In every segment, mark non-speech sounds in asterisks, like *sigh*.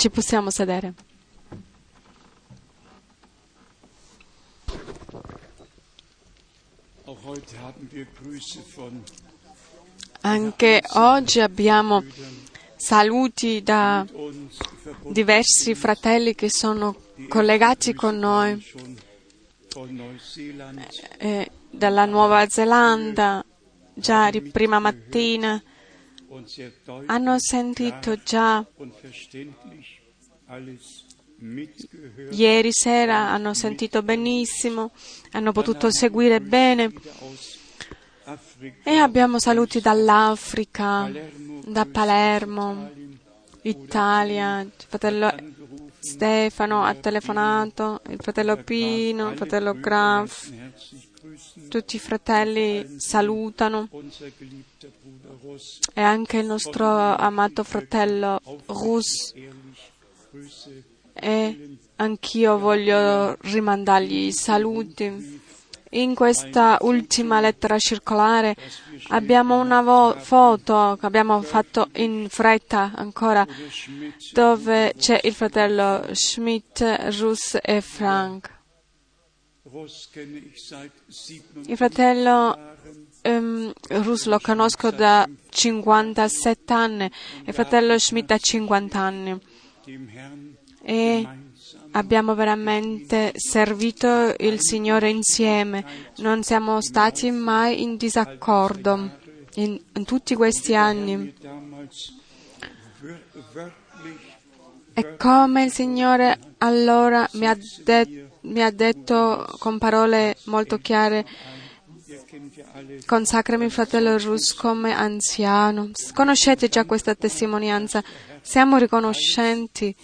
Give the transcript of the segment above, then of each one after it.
Ci possiamo sedere. Anche oggi abbiamo saluti da diversi fratelli che sono collegati con noi eh, dalla Nuova Zelanda, già prima mattina. Hanno sentito già ieri sera, hanno sentito benissimo, hanno potuto seguire bene. E abbiamo saluti dall'Africa, da Palermo, Italia, il fratello Stefano ha telefonato, il fratello Pino, il fratello Graf. Tutti i fratelli salutano e anche il nostro amato fratello Rus e anch'io voglio rimandargli i saluti. In questa ultima lettera circolare abbiamo una vo- foto che abbiamo fatto in fretta ancora dove c'è il fratello Schmidt, Rus e Frank. Il fratello Jahren. ehm, Rus lo conosco da 57 anni e il fratello Schmidt ha 50 anni e abbiamo veramente servito il Signore insieme, non siamo stati mai in disaccordo in, in tutti questi anni. E come il Signore allora mi ha, de- mi ha detto con parole molto chiare, consacrami fratello Rus come anziano. Conoscete già questa testimonianza. Siamo riconoscenti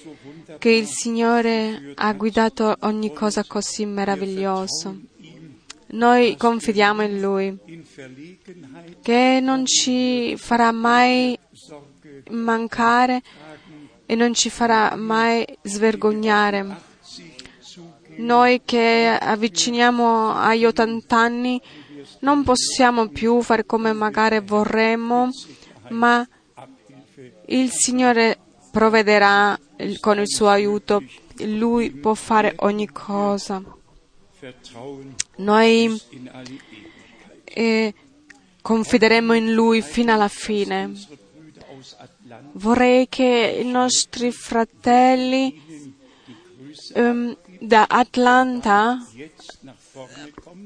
che il Signore ha guidato ogni cosa così meraviglioso. Noi confidiamo in Lui, che non ci farà mai mancare e non ci farà mai svergognare. Noi che avviciniamo agli 80 anni non possiamo più fare come magari vorremmo, ma il Signore provvederà con il suo aiuto. Lui può fare ogni cosa. Noi eh, confideremo in Lui fino alla fine. Vorrei che i nostri fratelli ehm, da Atlanta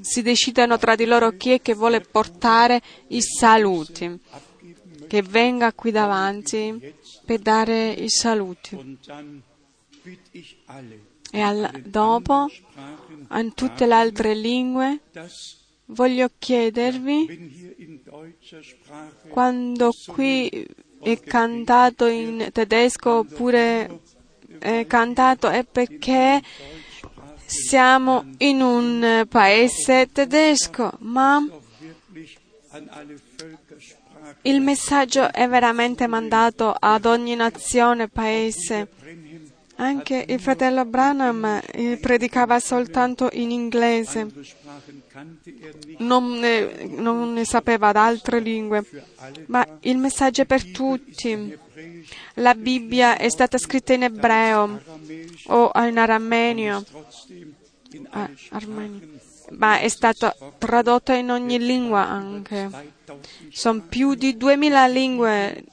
si decidano tra di loro chi è che vuole portare i saluti, che venga qui davanti per dare i saluti. E al- dopo, in tutte le altre lingue, voglio chiedervi, quando qui è cantato in tedesco oppure è cantato, è perché siamo in un paese tedesco, ma il messaggio è veramente mandato ad ogni nazione, paese. Anche il fratello Branham eh, predicava soltanto in inglese, non ne, non ne sapeva d'altre lingue, für alle ma il messaggio è per tutti. La Bibbia è stata scritta in ebreo o in ah, armenio, Sprachen ma è stata tradotta in ogni lingua anche. 2000 Sono più di duemila lingue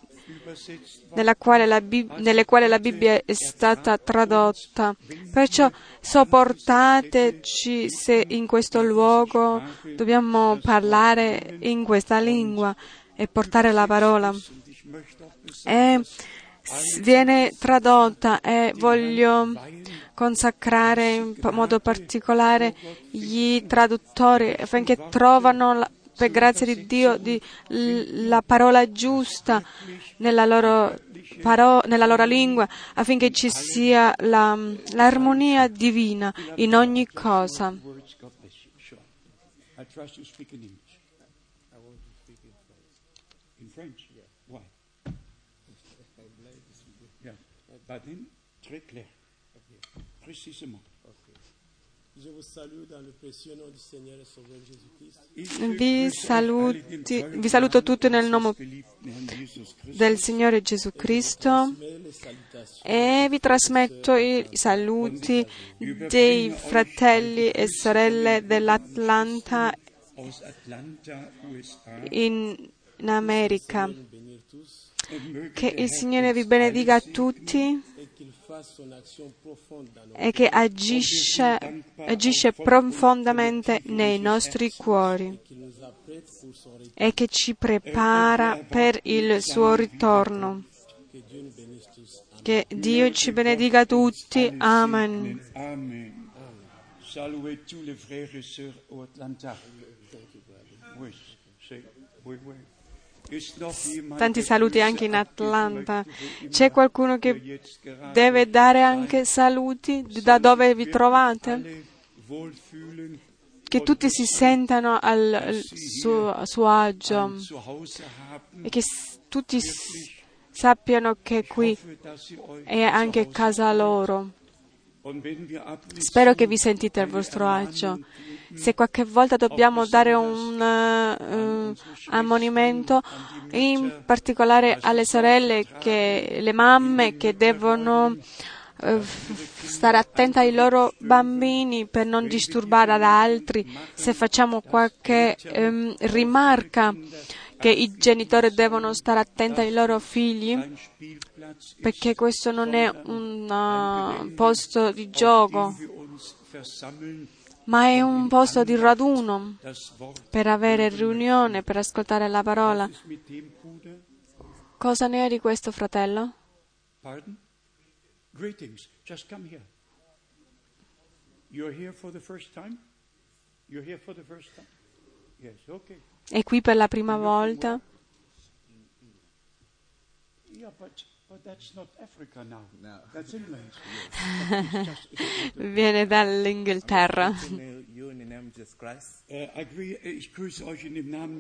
quale Bib- nelle quali la Bibbia è stata tradotta. Perciò sopportateci se in questo luogo dobbiamo parlare in questa lingua e portare la parola. S- viene tradotta e voglio consacrare in modo particolare gli traduttori affinché trovano per grazia di Dio di- la parola giusta nella loro, paro- nella loro lingua affinché ci sia la- l'armonia divina in ogni cosa. Then, très clair. Précisément. Je vous salue dans le précieux nom du Seigneur et Sauveur Jésus-Christ. Vi, saluti, vi saluto tutti nel nome del Signore Gesù Cristo e vi trasmetto i saluti dei fratelli e sorelle dell'Atlanta in America. Che il Signore vi benedica alle tutti e che agisce, agisce profondamente nei nostri cuori e che ci prepara per il suo ritorno. Che Dio ci benedica tutti. Amen. Saluez tous les frères et sœurs au Atlanta. C'est, oui, oui. Tanti saluti anche in Atlanta. C'è qualcuno che deve dare anche saluti da dove vi trovate? Che tutti si sentano al, suo, suo agio e che tutti sappiano che qui è anche casa loro. Spero che vi sentite al vostro agio. Se qualche volta dobbiamo dare un eh, ammonimento, in particolare alle sorelle, che, le mamme che devono eh, stare attente ai loro bambini per non disturbare ad altri, se facciamo qualche ehm, rimarca che i genitori devono stare attenti ai loro figli, perché questo non è un uh, posto di gioco, ma è un posto di raduno per avere riunione, per ascoltare la parola. Cosa ne è di questo fratello? È qui per la prima volta? Yeah, but, *laughs* *laughs* Viene dall'Inghilterra.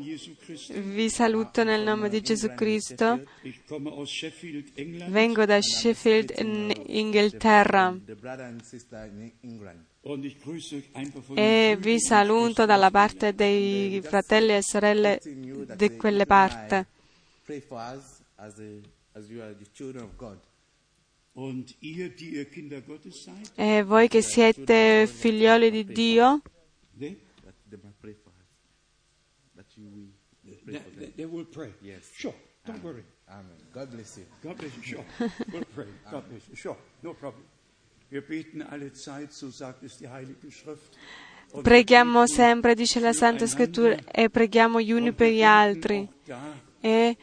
Jesu Christi. Vi saluto nel nome di Gesù Cristo. England. Vengo da Sheffield, in Inghilterra. E vi saluto dalla parte dei fratelli e sorelle di quelle parti. E voi che siete figlioli di Dio, *laughs* preghiamo sempre, dice la Santa Scrittura, e preghiamo gli uni per gli altri. E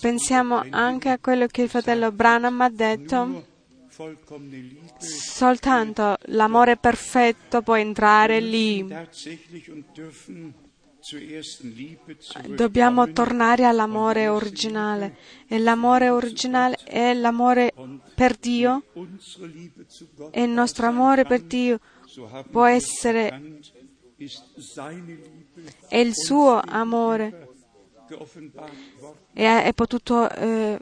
pensiamo anche a quello che il fratello Branham ha detto. Soltanto l'amore perfetto può entrare lì. Dobbiamo tornare all'amore originale. E l'amore originale è l'amore per Dio e il nostro amore per Dio può essere è il suo amore. E potuto eh,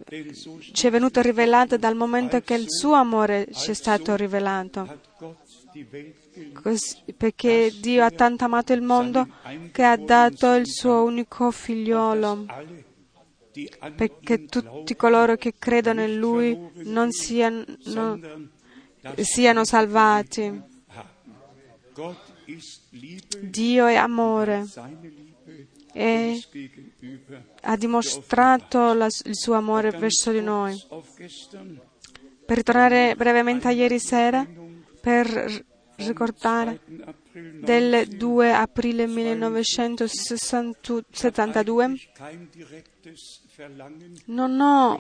ci è venuto rivelato dal momento che il suo amore ci è stato rivelato. hat Gott die Welt geliebt. Cos- perché Dio ha tanto amato il mondo che ha dato il suo unico figliolo perché tutti coloro che credono in Lui non siano, siano salvati. Dio è amore e ha dimostrato la- il suo amore verso di noi. Per ritornare brevemente a ieri sera, per ricordare 2. April del 2 aprile 1972, kein direktes Verlangen, non ho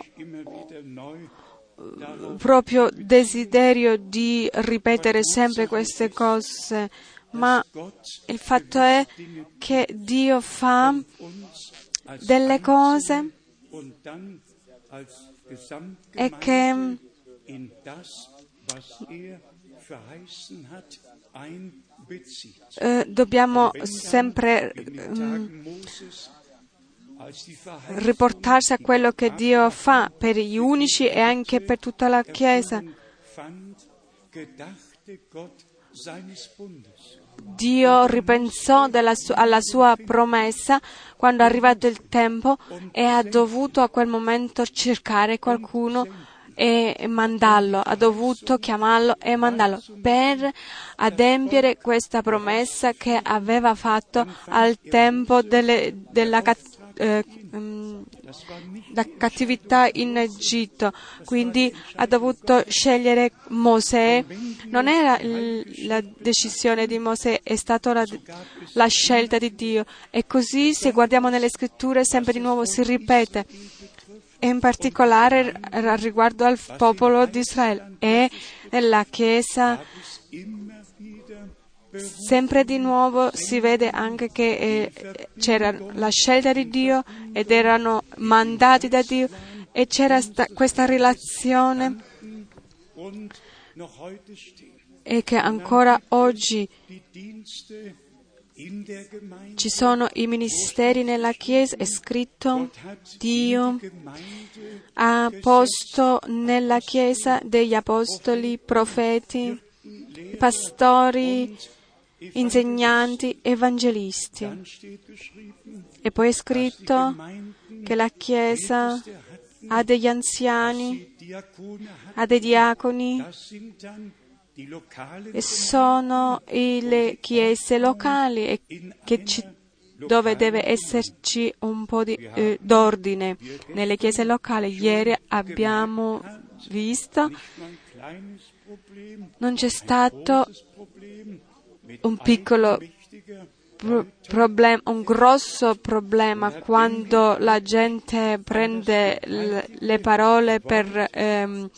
darauf proprio desiderio di ripetere sempre queste cose, ma il fatto è che Dio fa delle cose e che eh, dobbiamo sempre mm, riportarsi a quello che Dio fa per gli unici e anche per tutta la Chiesa. Dio ripensò su- alla sua promessa quando è arrivato il tempo e ha dovuto a quel momento cercare qualcuno e mandarlo, ha dovuto chiamarlo e mandarlo per adempiere questa promessa che aveva fatto al tempo delle- della cat- eh, nicht da cattività in Egitto, quindi ha dovuto scegliere Mosè. Non era la decisione di Mosè, è stata la, la scelta di Dio. E così, se guardiamo nelle scritture, sempre di nuovo si ripete. E in particolare riguardo al popolo di Israele e nella Chiesa Sempre di nuovo si vede anche che eh, c'era la scelta di Dio ed erano mandati da Dio e c'era sta- questa relazione e che ancora oggi ci sono i ministeri nella Chiesa, è scritto Dio ha posto nella Chiesa degli apostoli, profeti, pastori, insegnanti, evangelisti. E poi è scritto che la Chiesa ha degli anziani, ha dei diaconi e sono le chiese locali ci- dove deve esserci un po' di, eh, d'ordine nelle chiese locali. Ieri abbiamo visto non c'è stato un piccolo wichtiger pro- problem- un grosso problema quando la gente prende le parole per ehm,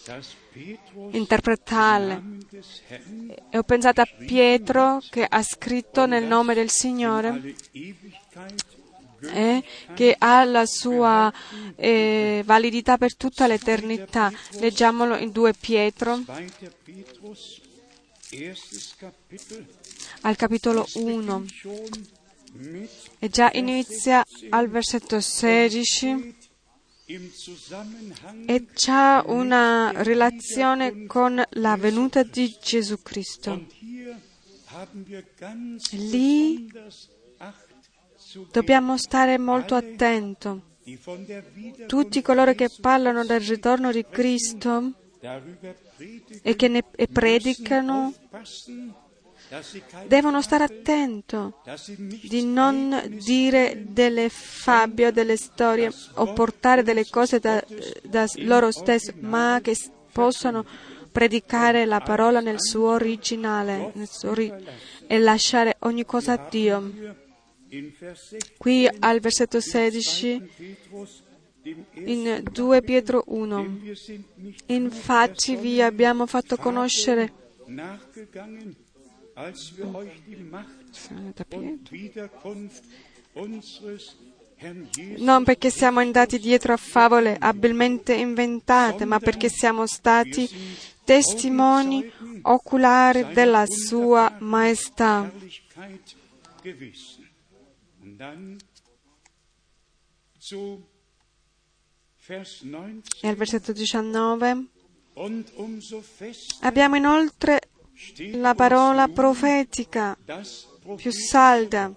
interpretarle. E ho pensato a Pietro che ha scritto nel nome del Signore eh, che ha la sua eh, validità per tutta l'eternità. Leggiamolo in 2 Pietro 2. Petrus, erstes Kapitel, al capitolo 1 schon mit e già inizia al versetto 16 im Zusammenhang e c'ha una relazione con la venuta di Gesù Cristo. Lì dobbiamo stare molto Wiederkunft Tutti coloro che parlano del ritorno di Cristo e che ne e predicano devono stare nicht di non dire delle fabbie o delle storie o portare delle cose da, da loro stessi, ma che possano predicare la parola nel suo originale nel suo ori- e lasciare ogni cosa a Dio. in Vers 16 Qui al versetto 16 Petrus, dem in 2 Pietro 1. wir sind nicht Infatti vi abbiamo fatto conoscere non perché siamo andati dietro a favole abilmente inventate, ma perché siamo stati testimoni oculari della sua maestà. Herrlichkeit gewesen. Und dann zu Vers 19. E al versetto 19 Und umso fester abbiamo inoltre la parola profetica più salda,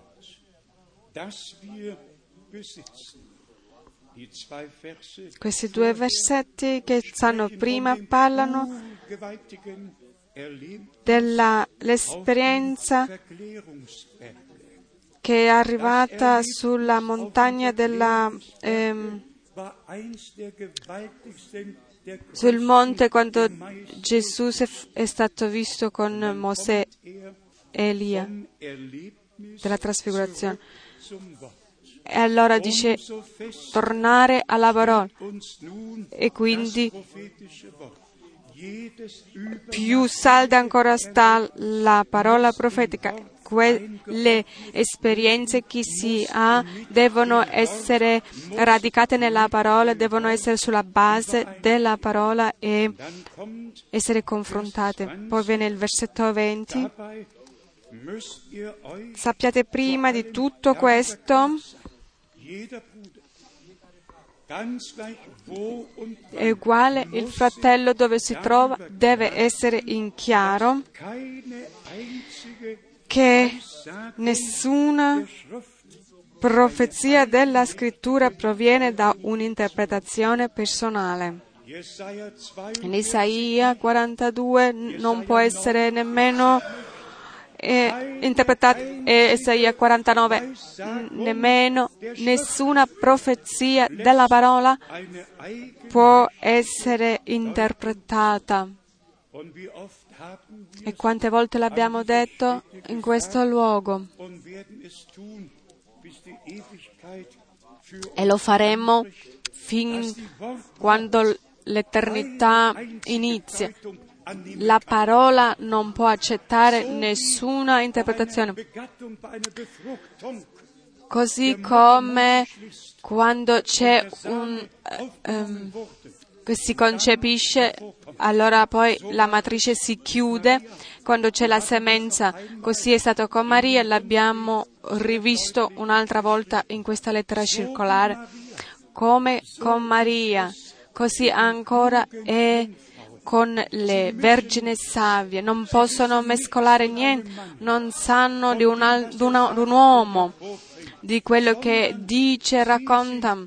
questi due versetti che stanno prima parlano dell'esperienza che è arrivata sulla montagna della, ehm, sul monte quando Gesù è- stato visto con Mosè er e Elia della trasfigurazione. E allora dice tornare alla parola e quindi più salda ancora sta la parola profetica. Que- le esperienze che si ha devono essere radicate nella parola, devono essere sulla base della parola e essere confrontate. Poi viene il versetto 20. dabei, müsst ihr euch Sappiate prima di tutto questo, è uguale il fratello dove si trova, deve essere in chiaro che nessuna profezia della scrittura proviene da un'interpretazione personale. Jesaja 2 In Isaia 42 non può essere nemmeno eh, interpretato, e Isaia 49 n- nemmeno nessuna profezia della parola può essere interpretata. E quante volte l'abbiamo detto in questo luogo. E lo faremo fin quando l'eternità inizia. La parola non può accettare nessuna interpretazione, così come quando c'è un che si concepisce, allora poi la matrice si chiude quando c'è la semenza. Così è stato con Maria, l'abbiamo rivisto un'altra volta in questa lettera circolare. Come con Maria, così ancora è con le vergini savie. Non possono mescolare niente, non sanno di un, di una- di un uomo, di quello che dice e racconta,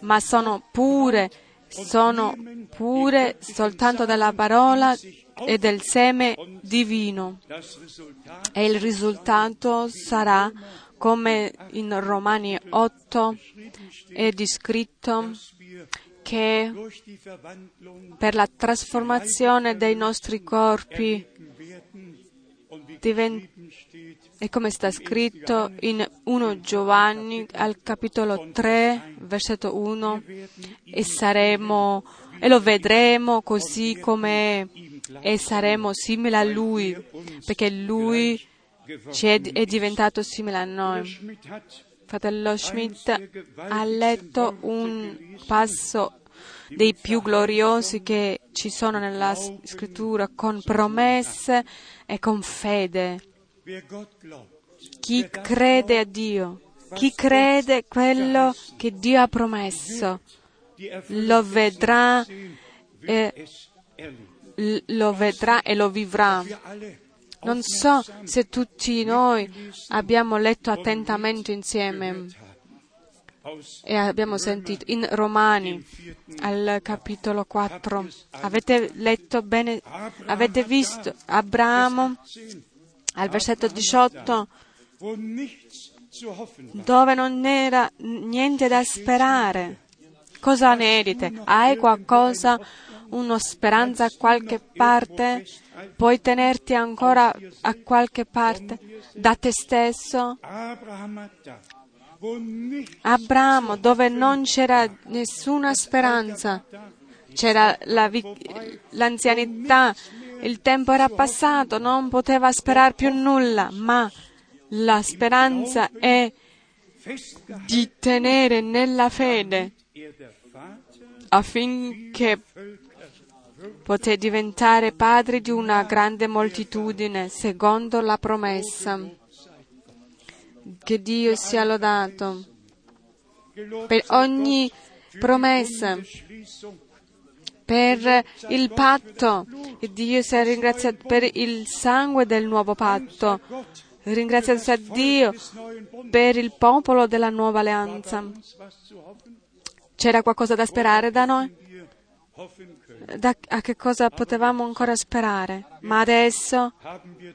ma sono pure, sono pure soltanto della parola e del seme divino. E il risultato sarà, come in Romani 8 è descritto, che per la trasformazione dei nostri corpi werden E come sta scritto in 1 Giovanni al capitolo 3, versetto 1, e saremo e lo vedremo così come e saremo simili a lui, perché lui è, è diventato simile a noi. Fratello Schmidt ha letto un passo dei più gloriosi che ci sono nella scrittura con promesse e con fede. Chi crede a Dio, chi crede quello che Dio ha promesso, lo vedrà, e, l- lo vedrà e lo vivrà. Non so se tutti noi abbiamo letto attentamente insieme e abbiamo sentito in Romani al capitolo 4. Avete letto bene, avete visto Abramo al versetto 18 wo nichts zu hoffen war. dove non era niente da sperare. Cosa ne dite? Hai qualcosa, una speranza a qualche parte? Puoi tenerti ancora a qualche parte da te stesso? Abramo, dove non c'era nessuna speranza, c'era la vi- l'anzianità, il tempo era passato, non poteva sperare più nulla, ma la speranza è di tenere nella fede affinché poté diventare padre di una grande moltitudine, secondo la promessa. Che Dio sia lodato per ogni promessa, per il patto. Dio sia ringraziato per il sangue del nuovo patto. Ringraziato sia Dio per il popolo della nuova alleanza. C'era qualcosa da sperare da noi? Da- a che cosa potevamo ancora sperare? Ma adesso,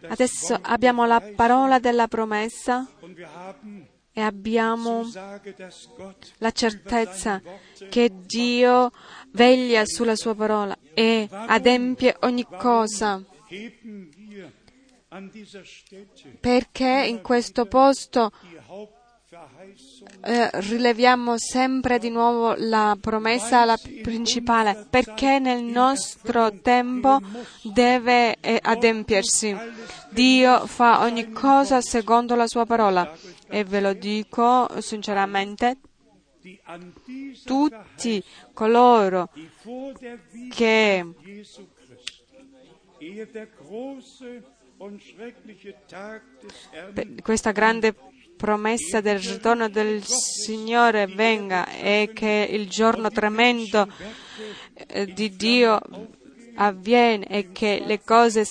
adesso abbiamo la parola della promessa e abbiamo la certezza che Dio veglia sulla sua parola e adempie ogni cosa. Perché in questo posto eh, rileviamo sempre di nuovo la promessa la principale? Perché nel nostro tempo deve eh, adempiersi. Dio fa ogni cosa secondo la sua parola. E ve lo dico sinceramente, tutti coloro che questa grande promessa del ritorno del Signore venga e che il giorno tremendo eh, di Dio avviene e che le cose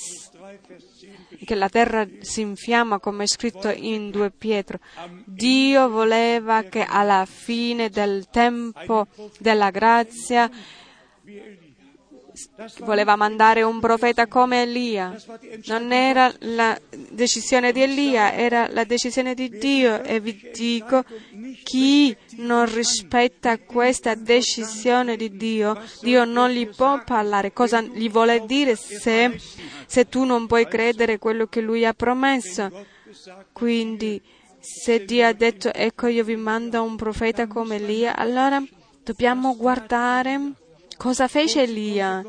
che la terra si infiamma, come è scritto in 2 Pietro. Dio voleva che alla fine del tempo della grazia voleva mandare un profeta come Elia. Non era la decisione di Elia, era la decisione di Dio. E vi dico, chi non rispetta questa decisione di Dio, Dio non gli può parlare. Cosa gli vuole dire se, se tu non puoi credere quello che lui ha promesso? Quindi, se Dio ha detto, ecco io vi mando un profeta come Elia, allora dobbiamo guardare cosa fece Elia,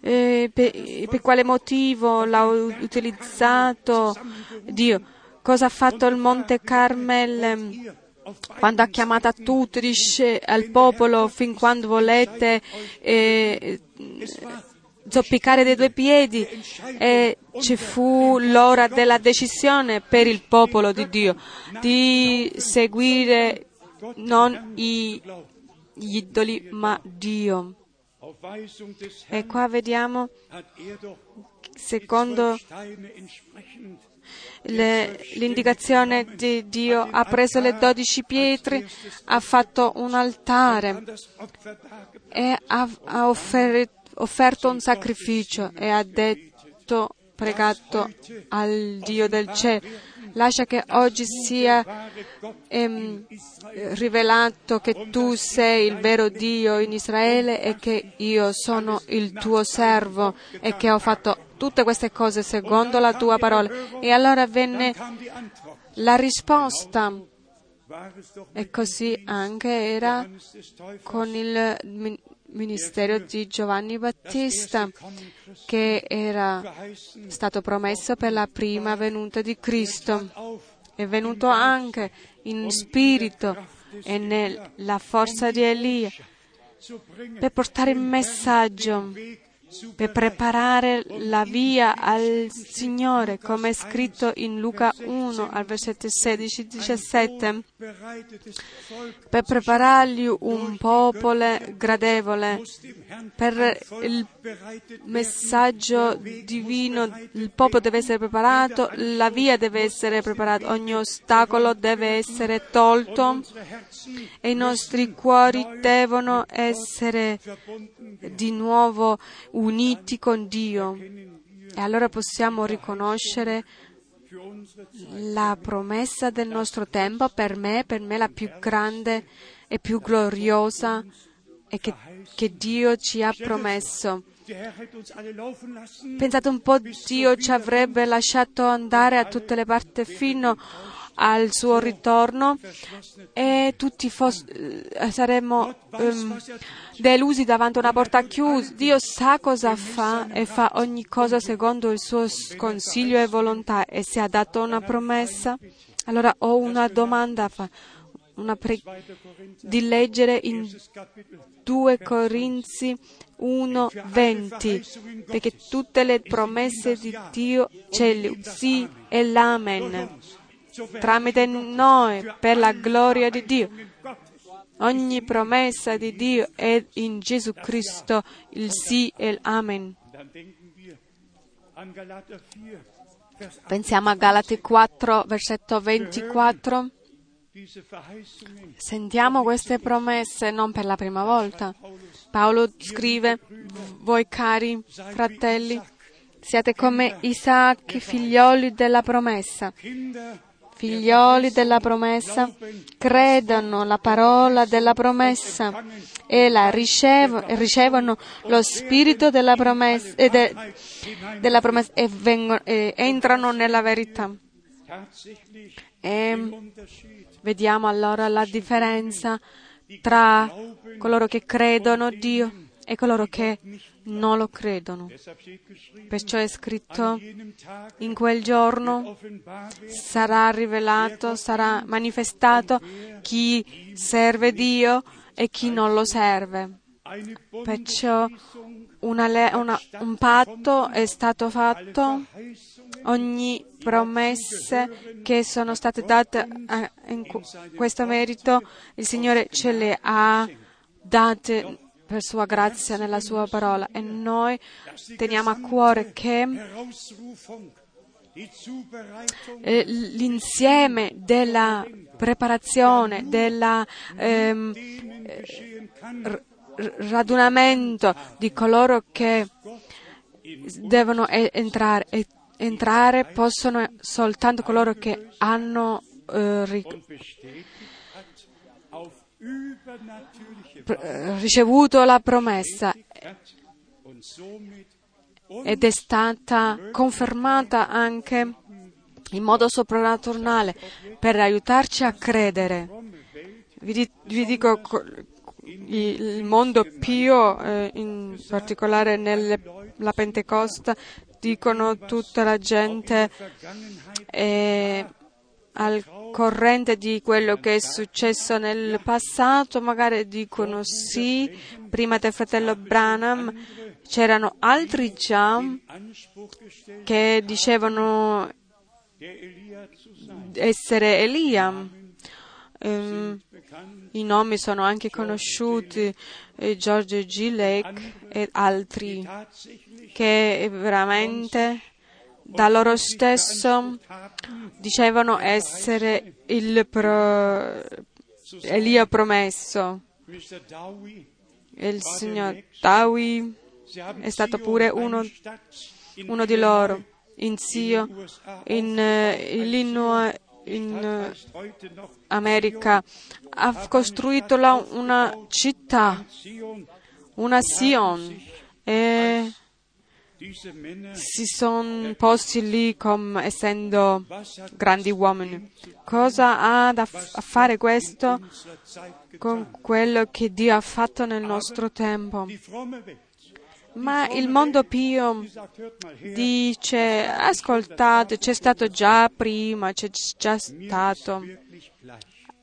eh, per, per, quale motivo l'ha utilizzato? Dio, cosa ha fatto il Monte Carmel quando ha chiamato a tutti, dice al popolo fin quando volete eh, zoppicare dei due piedi? E ci fu l'ora della decisione per il popolo di Dio di seguire non i gli idoli, ma Dio. E qua vediamo, secondo le, l'indicazione di Dio, ha preso le dodici pietre, ha fatto un altare e ha, ha offer, offerto un sacrificio e ha detto, pregato al Dio del cielo lascia che oggi sia ehm, rivelato che tu sei il vero Dio in Israele e che io sono il tuo servo e che ho fatto tutte queste cose secondo la tua parola. E allora venne la risposta. E così anche era con il ministero di Giovanni Battista che era stato promesso per la prima venuta di Cristo. È venuto anche in spirito e nella forza di Elia per portare il messaggio per preparare la via al Signore, come è scritto in Luca 1 al versetto 16-17, per preparargli un popolo gradevole, per il messaggio divino, il popolo deve essere preparato, la via deve essere preparata, ogni ostacolo deve essere tolto e i nostri cuori devono essere di nuovo uniti con Dio. E allora possiamo riconoscere la promessa del nostro tempo, per me, per me la più grande e più gloriosa e che, che Dio ci ha promesso. Pensate un po', Dio ci avrebbe lasciato andare a tutte le parti fino al suo ritorno e tutti fos- eh, saremmo um, delusi davanti a una porta chiusa. Dio sa cosa fa e fa ogni cosa secondo il suo consiglio e volontà e se ha dato una promessa, allora ho una domanda pre- di leggere in 2 Corinzi 1:20 perché tutte le promesse di Dio c'è il sì e l'amen tramite noi per la gloria di Dio. Ogni promessa di Dio è in Gesù Cristo il sì e l'amen. Pensiamo a Galati 4, versetto 24. Sentiamo queste promesse non per la prima volta. Paolo scrive, voi cari fratelli, siate come Isaac, figlioli della promessa figlioli della promessa, credano la parola della promessa e la ricevo, ricevono lo spirito della promessa, eh, de, della promessa e, vengono, eh, entrano nella verità. E vediamo allora la differenza tra coloro che credono Dio e coloro che non lo credono. Perciò è scritto, in quel giorno sarà rivelato, sarà manifestato chi serve Dio e chi non lo serve. Perciò una, una, un patto è stato fatto, ogni promessa che sono state date in questo merito, il Signore ce le ha date per sua grazia nella sua parola e noi teniamo a cuore che eh, l'insieme della preparazione, del kann, radunamento di coloro che devono entrare. E entrare possono soltanto coloro che hanno eh, ricevuto la promessa somit ed è stata confermata anche in modo soprannaturale per aiutarci a credere. Vi, di- vi dico, co- il mondo pio, eh, in particolare nella Pentecoste, dicono tutta la gente è al corrente di quello che è successo nel passato, magari dicono sì, prima del fratello Branham c'erano altri già che dicevano essere Elia. Bekannt I nomi sono anche conosciuti, eh, Giorgio G. E altri, che veramente da loro stesso dicevano essere il pro- Elia promesso. Il signor haben è stato pure uno, uno di Illinois, loro, in Sio, in in eh, Illinois, in eh, America. Ha costruito là una città, una Sion, e si sono posti lì come essendo grandi uomini. Cosa ha da f- a fare questo con quello che Dio ha fatto nel nostro tempo? Ma il mondo pio dice, ascoltate, c'è stato già prima, c'è già stato.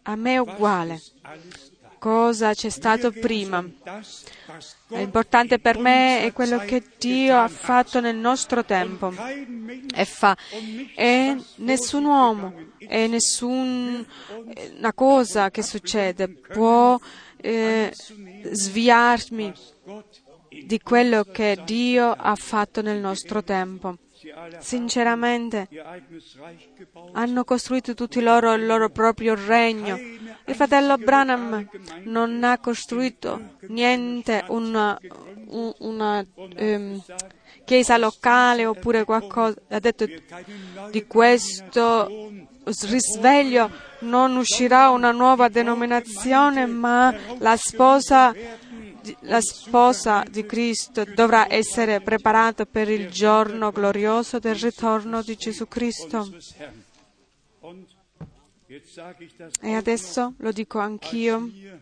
A me è uguale. Cosa c'è stato prima? L'importante per me è quello che Dio ha fatto nel nostro tempo e fa. E nessun uomo e nessuna cosa che succede può eh, sviarmi di quello che Dio ha fatto nel nostro tempo. Sinceramente hanno costruito tutti loro il loro proprio regno. Il fratello Branham non ha costruito niente, una, un- una ehm, chiesa locale oppure qualcosa. Ha detto di questo risveglio non uscirà una nuova denominazione, ma la sposa, la sposa di Cristo dovrà essere preparata per il giorno glorioso del ritorno di Gesù Cristo. E adesso lo dico anch'io, hier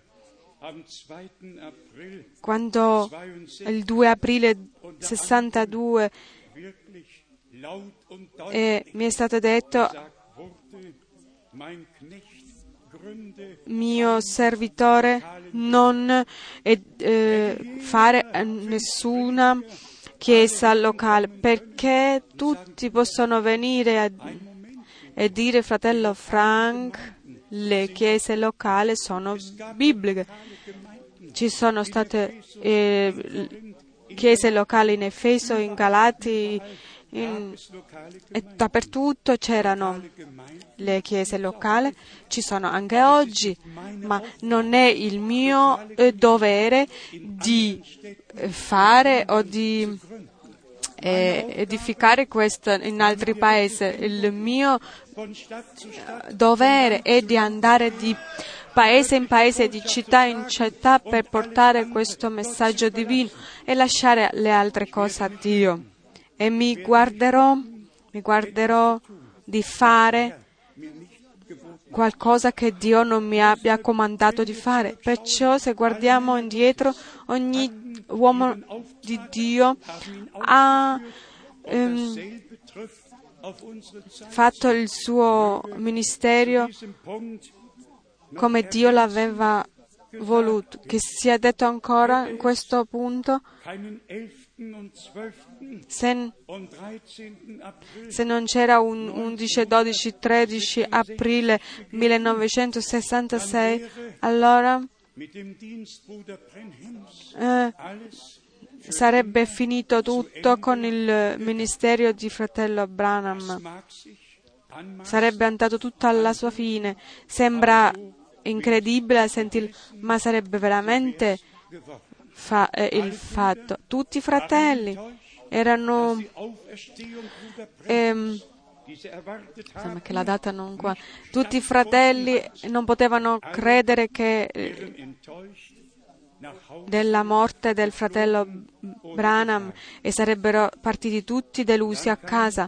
am 2. April quando 62 il 2 aprile 62 wirklich laut und deutlich eh, mi è stato detto mio servitore non eh, fare nessuna chiesa locale perché tutti possono venire a- e dire fratello Frank le chiese locali sono bibliche. Ci sono state eh, chiese locali in Efeso, in Galati in- dappertutto c'erano le chiese locali, ci sono anche oggi, ma non è il mio eh, dovere di eh, fare o di edificare questo in altri paesi. Il mio dovere è di andare di paese in paese, di città in città per portare questo messaggio divino e lasciare le altre cose a Dio. E mi guarderò, mi guarderò di fare qualcosa che Dio non mi abbia comandato di fare. Perciò se guardiamo indietro, ogni uomo di Dio ha ehm, fatto il suo ministero come Dio l'aveva voluto. Che sia detto ancora in questo punto, keinen 11. und 12. se, und 13. April se non c'era un 11, 12, 13 aprile 1966, allora eh, sarebbe finito tutto con il ministero di fratello Branham. Sarebbe andato tutto alla sua fine. Sembra incredibile a sentirlo, ma sarebbe veramente. Fa- eh, il fatto. Tutti i fratelli erano ehm, haben, che la data non qua. Tutti i fratelli non potevano credere che eh, della morte del fratello Branham e sarebbero partiti tutti delusi a casa.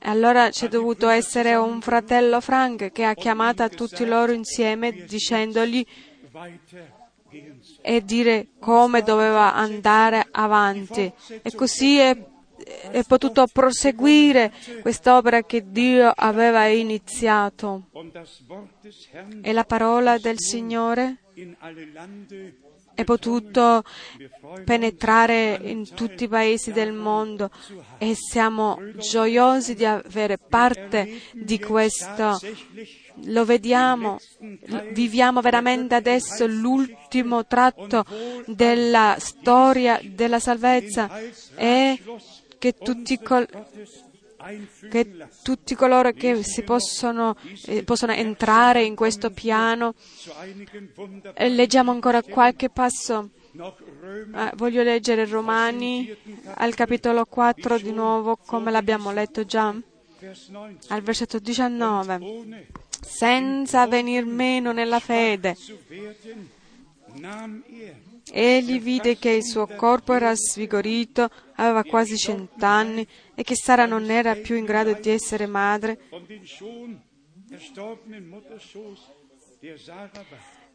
allora c'è dovuto essere un fratello Frank che ha chiamato tutti loro insieme dicendogli. E dire come doveva andare avanti. E così è, è potuto proseguire quest'opera che Dio aveva iniziato. E la parola del Signore è potuto penetrare in tutti i paesi del mondo e siamo gioiosi di avere parte di questo. Lo vediamo, viviamo veramente adesso l'ultimo tratto della storia della salvezza e che tutti, col- che tutti coloro che possono, eh, possono entrare in questo piano. Zu einigen wunderbaren E leggiamo ancora qualche passo. Ah, voglio leggere Romani al capitolo 4 di nuovo, come l'abbiamo letto già, Vers 19. al versetto 19. Senza venir meno nella fede, egli vide che il suo corpo era svigorito, aveva quasi cent'anni e che Sara non era più in grado di essere madre.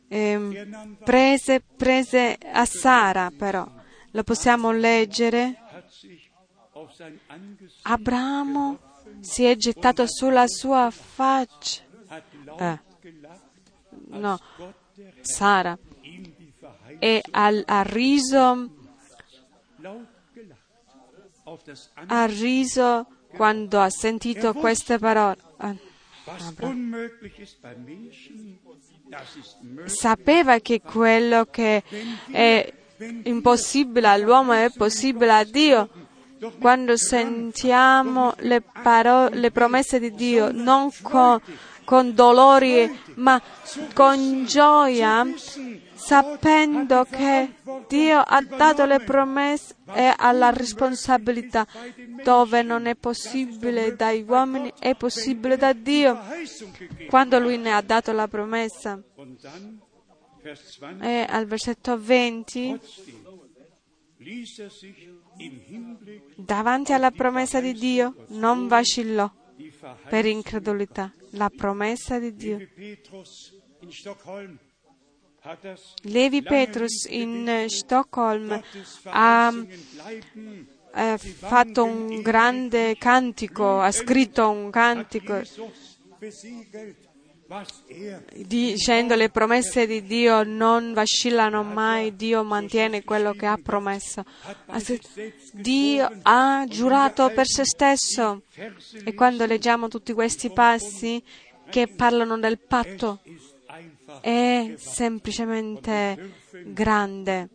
Ehm, prese, prese a Sara, però. Lo possiamo leggere. Abramo si è gettato sulla sua faccia. Eh. No, Sara. E al- ha riso, ha riso quando ha sentito queste parole. Ah. Sapeva che quello che è impossibile all'uomo è possibile a Dio. Quando sentiamo le, paro- le promesse di Dio, non con, con dolori, ma con gioia, sapendo che Dio ha dato le promesse e ha la responsabilità. Dove non è possibile dagli uomini, è possibile da Dio. Quando Lui ne ha dato la promessa. Und dann, Vers 20, E al versetto 20, trotzdem ließ er sich im Hinblick davanti alla promessa di Dio, non vacillò per incredulità. La promessa di Dio. Levi Petrus in Stoccolm Gottes ha bleiben, eh, fatto un grande cantico, ha scritto un cantico Dicendo le promesse di Dio non vacillano mai, Dio mantiene quello che ha promesso. Dio ha giurato per se stesso. E quando leggiamo tutti questi passi che parlano del patto, è semplicemente grande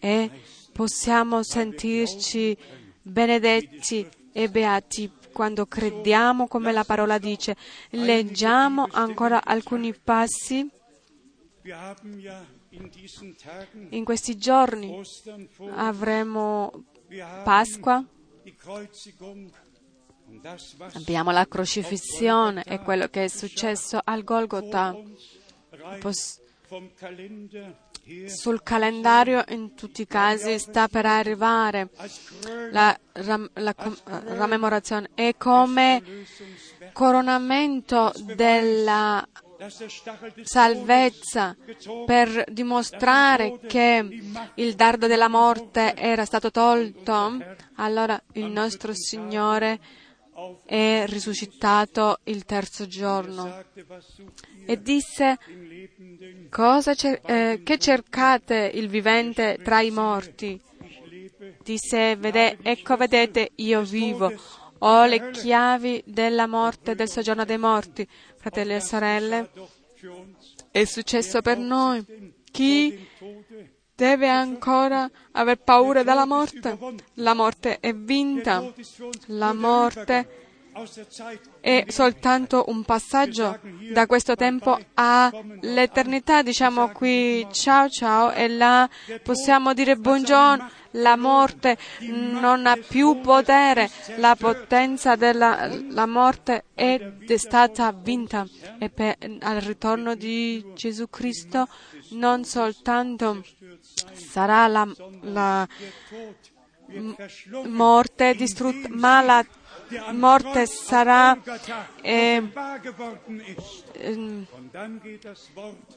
e possiamo sentirci benedetti e beati quando crediamo come la parola dice. Leggiamo ancora alcuni passi in questi giorni. Avremo Pasqua, abbiamo la crocifissione e quello che è successo al Golgotha. Pos- sul calendario in tutti i casi sta per arrivare la, ram- la eh, rammemorazione. È come coronamento della salvezza per dimostrare che il dardo della morte era stato tolto, allora il nostro Signore è risuscitato il terzo giorno e disse cer- eh, che cercate il vivente tra i morti? Disse, vede- ecco vedete, io vivo, ho le chiavi della morte del soggiorno dei morti. Fratelli e sorelle, è successo per noi. Chi deve ancora aver paura della morte. La morte è vinta. La morte è soltanto un passaggio da questo tempo all'eternità. Diciamo qui ciao ciao e là possiamo dire buongiorno. La morte non ha più potere, la potenza della la morte è stata vinta e per, al ritorno di Gesù Cristo non soltanto sarà la, la morte distrutta, ma la morte sarà eh, eh,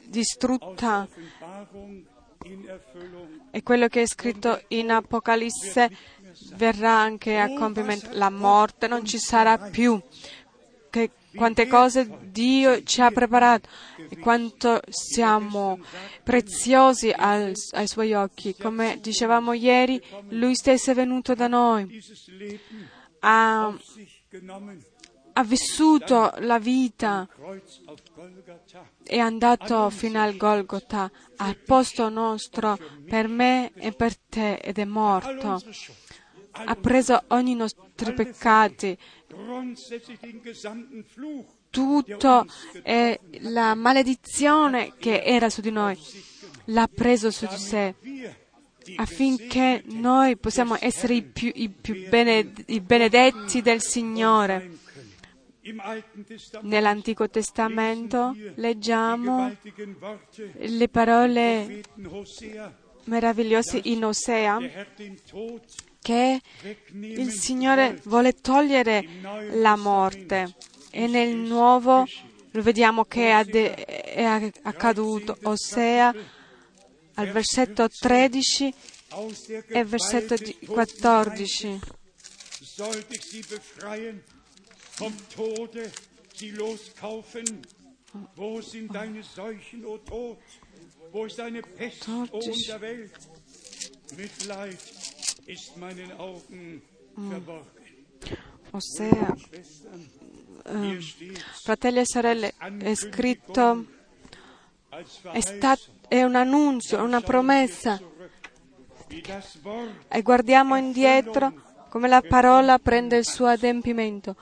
distrutta. E quello che è scritto in Apocalisse verrà anche a compimento. La morte non ci sarà più. Che, quante cose Dio ci ha preparato e quanto siamo preziosi al, ai suoi occhi. Come dicevamo ieri, Lui stesso è venuto da noi. Ha, ha vissuto la vita, è andato fino al Golgotha, al posto nostro, per me e per te, ed è morto. Ha preso ogni i nostri peccati, tutto è la maledizione che era su di noi, l'ha preso su di sé affinché noi possiamo essere i più, i più bened- i benedetti del Signore. Nell'Antico Testamento leggiamo le parole meravigliose in Osea che il Signore vuole togliere la morte e nel Nuovo lo vediamo che è accaduto. Osea al versetto 13 e versetto 14. vom Tode sie loskaufen. Wo sind deine Seuchen, o Tod? Wo ist deine Pest, o um der Welt? Mitleid verborgen. Osea, eh, fratelli e sorelle, è scritto, è, stat- è un annunzio, una promessa. E guardiamo indietro come la parola prende il suo adempimento.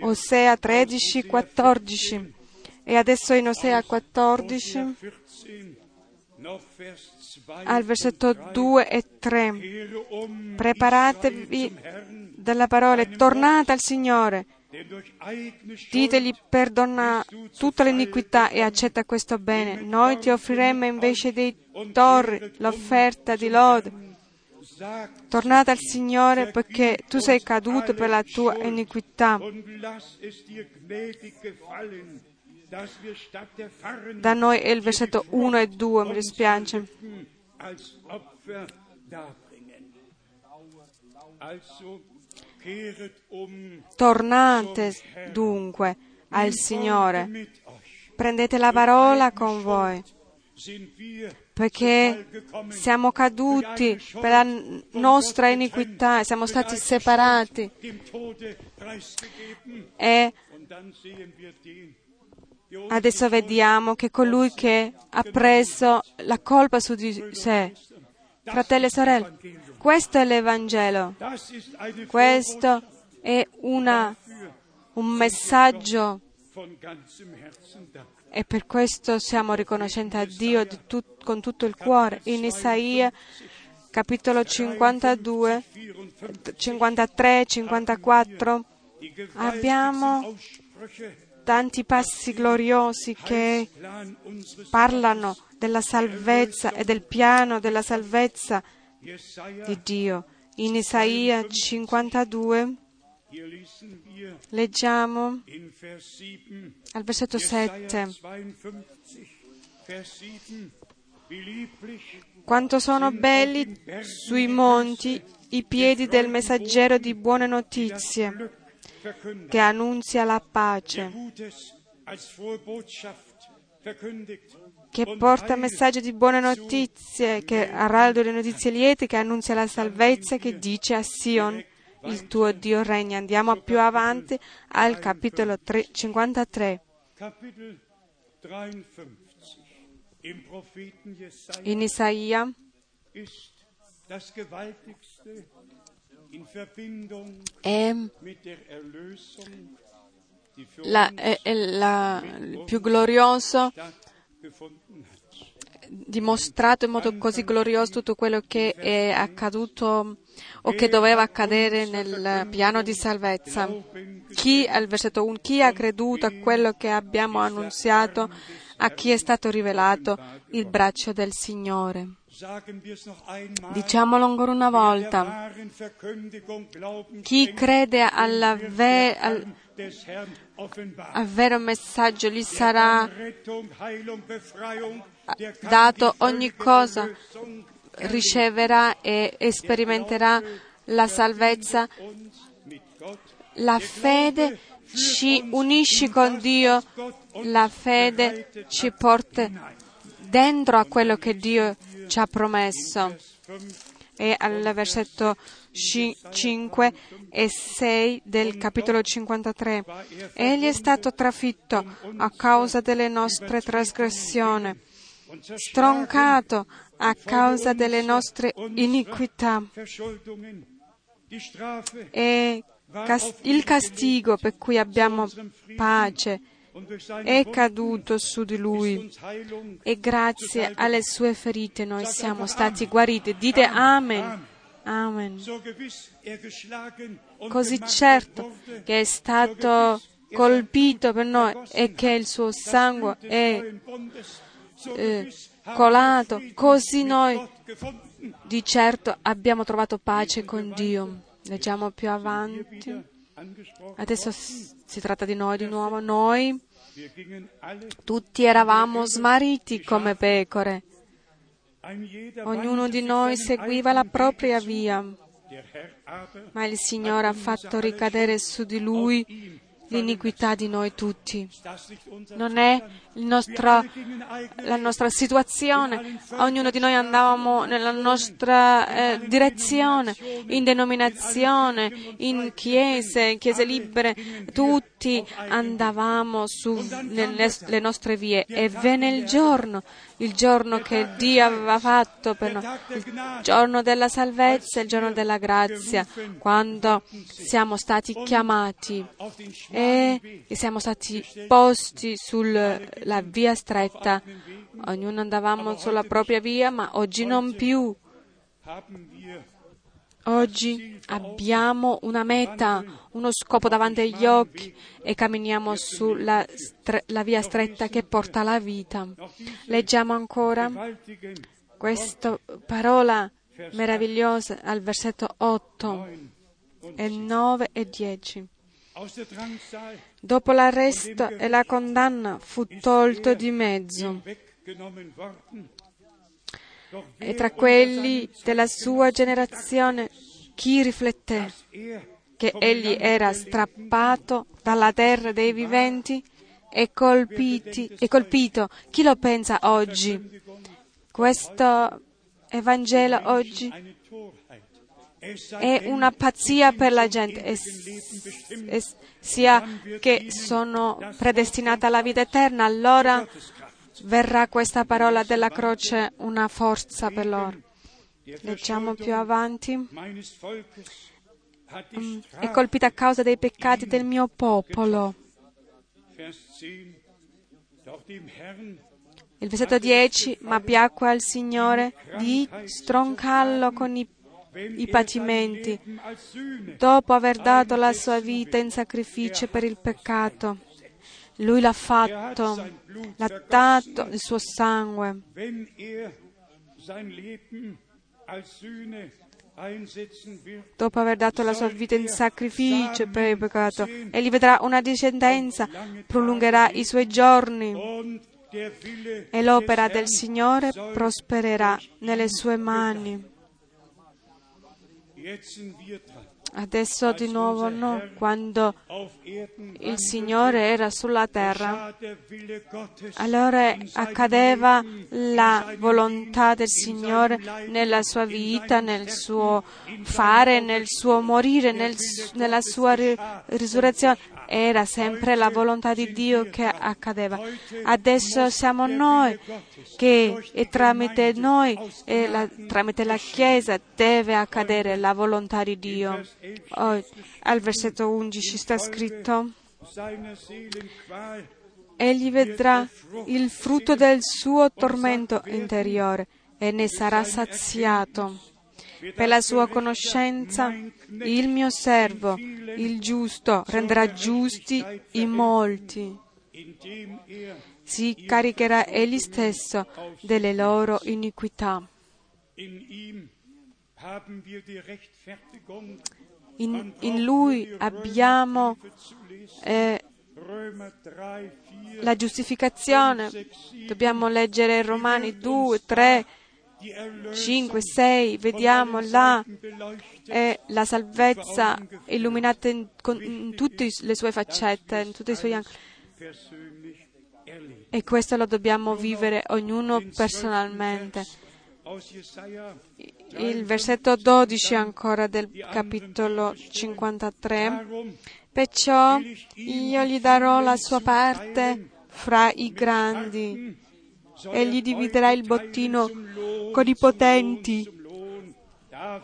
Osea 13, 14. E adesso in Osea 14, al versetto 2 e 3, preparatevi della parola, tornate al Signore, ditegli perdona tutta l'iniquità e accetta questo bene. Noi ti offriremo invece dei torri l'offerta di lode. Tornate al Signore perché tu sei caduto per la tua iniquità. Da noi è il versetto 1 e 2, mi dispiace. Tornate dunque al Signore, prendete la parola con voi. perché siamo caduti per la nostra iniquità, siamo stati separati. e adesso vediamo che colui che ha preso la colpa su di sé, fratelli e sorelle, questo è l'Evangelo, questo è una, un messaggio. E per questo siamo riconoscenti a Dio tut- con tutto il cuore. In Isaia capitolo 52, 53, 54 abbiamo tanti passi gloriosi che parlano della salvezza e del piano della salvezza di Dio. In Isaia 52 Leggiamo al versetto 7. Quanto sono belli sui monti i piedi del messaggero di buone notizie che annunzia la pace, che porta messaggio di buone notizie, che araldo le notizie liete, che annunzia la salvezza, che dice a Sion, il tuo Dio regna. Andiamo più avanti al capitolo 3, 53. In Isaia è la- è- è la- il più glorioso dimostrato in modo così glorioso tutto quello che è accaduto o che doveva accadere nel piano di salvezza. Chi, al versetto 1, chi ha creduto a quello che abbiamo annunziato, a chi è stato rivelato il braccio del Signore. Diciamolo ancora una volta. Chi crede ve- al, al vero messaggio gli sarà dato ogni cosa, riceverà e sperimenterà la salvezza. La fede ci unisce con Dio, la fede ci porta dentro a quello che Dio ci ha promesso. E al versetto 5 e 6 del capitolo 53. Egli è stato trafitto a causa delle nostre trasgressioni, stroncato a causa delle nostre iniquità e il castigo per cui abbiamo pace è caduto su di lui e grazie alle sue ferite noi siamo stati guariti. Dite Amen. Amen. Così certo che è stato colpito per noi e che il suo sangue è eh, colato, così noi di certo abbiamo trovato pace con Dio. Leggiamo più avanti. Adesso si tratta di noi di nuovo. Noi tutti eravamo smarriti come pecore. Ognuno di noi seguiva la propria via, ma il Signore ha fatto ricadere su di lui l'iniquità di noi tutti. Non è nostro- la nostra situazione, ognuno di noi andavamo nella nostra eh, direzione, in denominazione, in chiese, in chiese libere, tutti andavamo su nelle le nostre vie. E venne il giorno, il giorno che Dio aveva fatto per noi, il giorno della salvezza, il giorno della grazia, quando siamo stati chiamati e siamo stati posti sulla via stretta. Ognuno andavamo sulla propria via, ma oggi non più. Oggi abbiamo una meta, uno scopo davanti agli occhi e camminiamo sulla stre- via stretta che porta alla vita. Leggiamo ancora questa parola meravigliosa al versetto 8 e 9 e 10. aus der Drangsal Dopo l'arresto e la condanna fu tolto di mezzo e tra quelli della sua generazione chi rifletté er che egli era strappato dalla terra dei viventi e, colpiti, e colpito. Chi lo pensa oggi? Questo Evangelo oggi è una pazzia per la gente, e s- sia che sono predestinata alla vita eterna, allora verrà questa parola della croce una forza per loro. Leggiamo più avanti. die È colpita a causa dei peccati del mio popolo. Vers 10, doch dem Herrn Il versetto 10, ma piacque al Signore di stroncarlo con i, i patimenti, dopo aver dato la sua vita in sacrificio per il peccato. Lui l'ha fatto, l'ha dato il suo sangue. er Dopo aver dato la sua vita in sacrificio per il peccato, egli vedrà una discendenza, prolungherà i suoi giorni e l'opera del Signore prospererà nelle sue mani. Adesso di nuovo no, quando il Signore era sulla terra, allora accadeva la volontà del Signore nella sua vita, nel suo fare, nel suo morire, nel- nella sua risurrezione. Era sempre la volontà di Dio che accadeva. Adesso siamo noi che e tramite noi e la, tramite la Chiesa deve accadere la volontà di Dio. Oh, al versetto 11 sta scritto Egli vedrà il frutto del suo tormento interiore e ne sarà saziato. Per la sua conoscenza il mio servo, il giusto, renderà giusti i molti. Si caricherà egli stesso delle loro iniquità. in In, lui abbiamo eh, Römer 3, 4, la giustificazione. Dobbiamo leggere Romani 2, 3, die Erlösung 5, 6. Vediamo là è la salvezza illuminata in, in tutte le sue faccette, in tutti i suoi angoli. E questo lo dobbiamo vivere ognuno personalmente. Il versetto 12 ancora del capitolo 53. Darum Perciò io gli darò la sua parte fra i grandi soll e gli dividerà il bottino con i potenti, er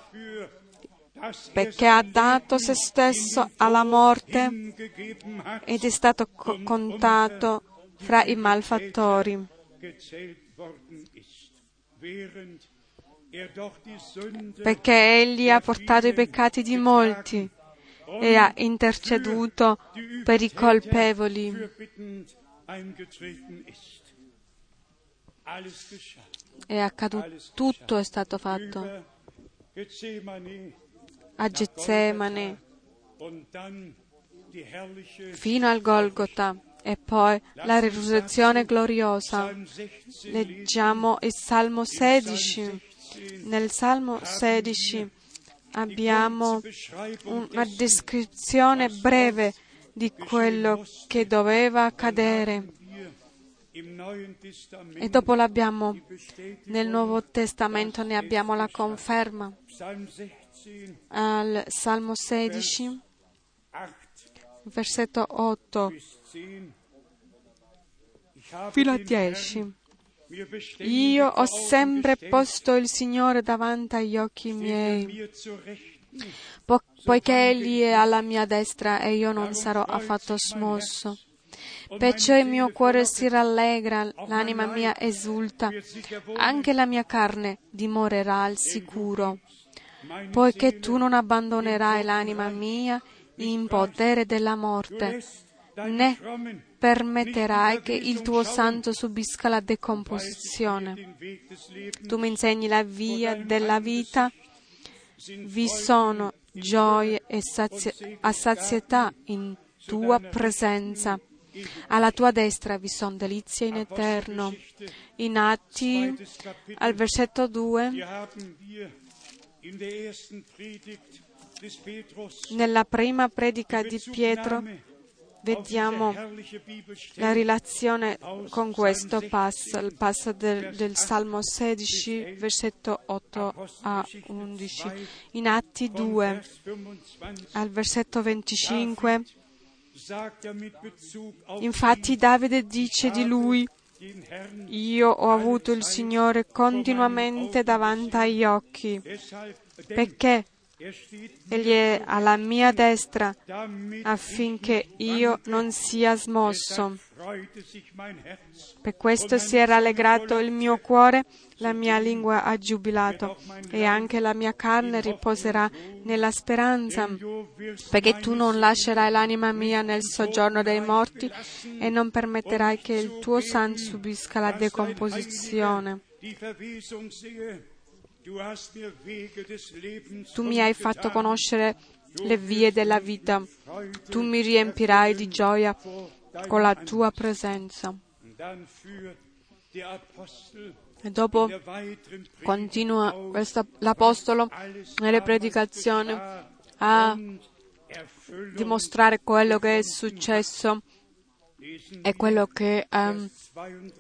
perché ha dato se stesso alla morte ed è stato co- contato fra i malfattori. er perché egli ha portato i peccati di molti e ha interceduto per i colpevoli. È accaduto, tutto è stato fatto a Getsemane fino al Golgota e poi la risurrezione gloriosa. Psalm 16 Leggiamo il Salmo 16. Nel Salmo 16 abbiamo una descrizione breve di quello che doveva accadere e dopo l'abbiamo nel Nuovo Testamento ne abbiamo la conferma. Psalm 16, Al Salmo 16, 8 versetto 8 bis 10. Ich habe fino a den 10. Herrn mir beständig Io ho sempre posto il Signore davanti agli occhi miei, po- poiché Egli è alla mia destra e io non sarò affatto smosso. Perciò il mio cuore si rallegra, l'anima mia esulta, anche la mia carne dimorerà al sicuro, poiché tu non abbandonerai l'anima mia in potere della morte, né permetterai che il tuo santo subisca la decomposizione. Tu mi insegni la via della vita, vi sono gioie e sazia- a sazietà in tua presenza. Alla tua destra vi sono delizie in eterno. In Atti, al versetto 2, Hier haben wir in der ersten Predigt des Petrus nella prima predica di Pietro, vediamo la relazione con questo passo, il passo del, del Salmo 16, versetto 8 a 11. In Atti von 2, Vers 25 al versetto 25, infatti Davide dice di lui, io ho avuto il Signore continuamente davanti agli occhi, perché er Egli è alla mia destra affinché io non sia smosso. Per questo si è rallegrato il mio cuore, la mia lingua ha giubilato e anche la mia carne riposerà nella speranza, perché tu non lascerai l'anima mia nel soggiorno dei morti e non permetterai che il tuo santo subisca la decomposizione. Tu mi hai fatto conoscere le vie della vita, tu mi riempirai di gioia con la tua presenza. E dopo continua questo- l'Apostolo nelle predicazioni a dimostrare quello che è successo e quello che 32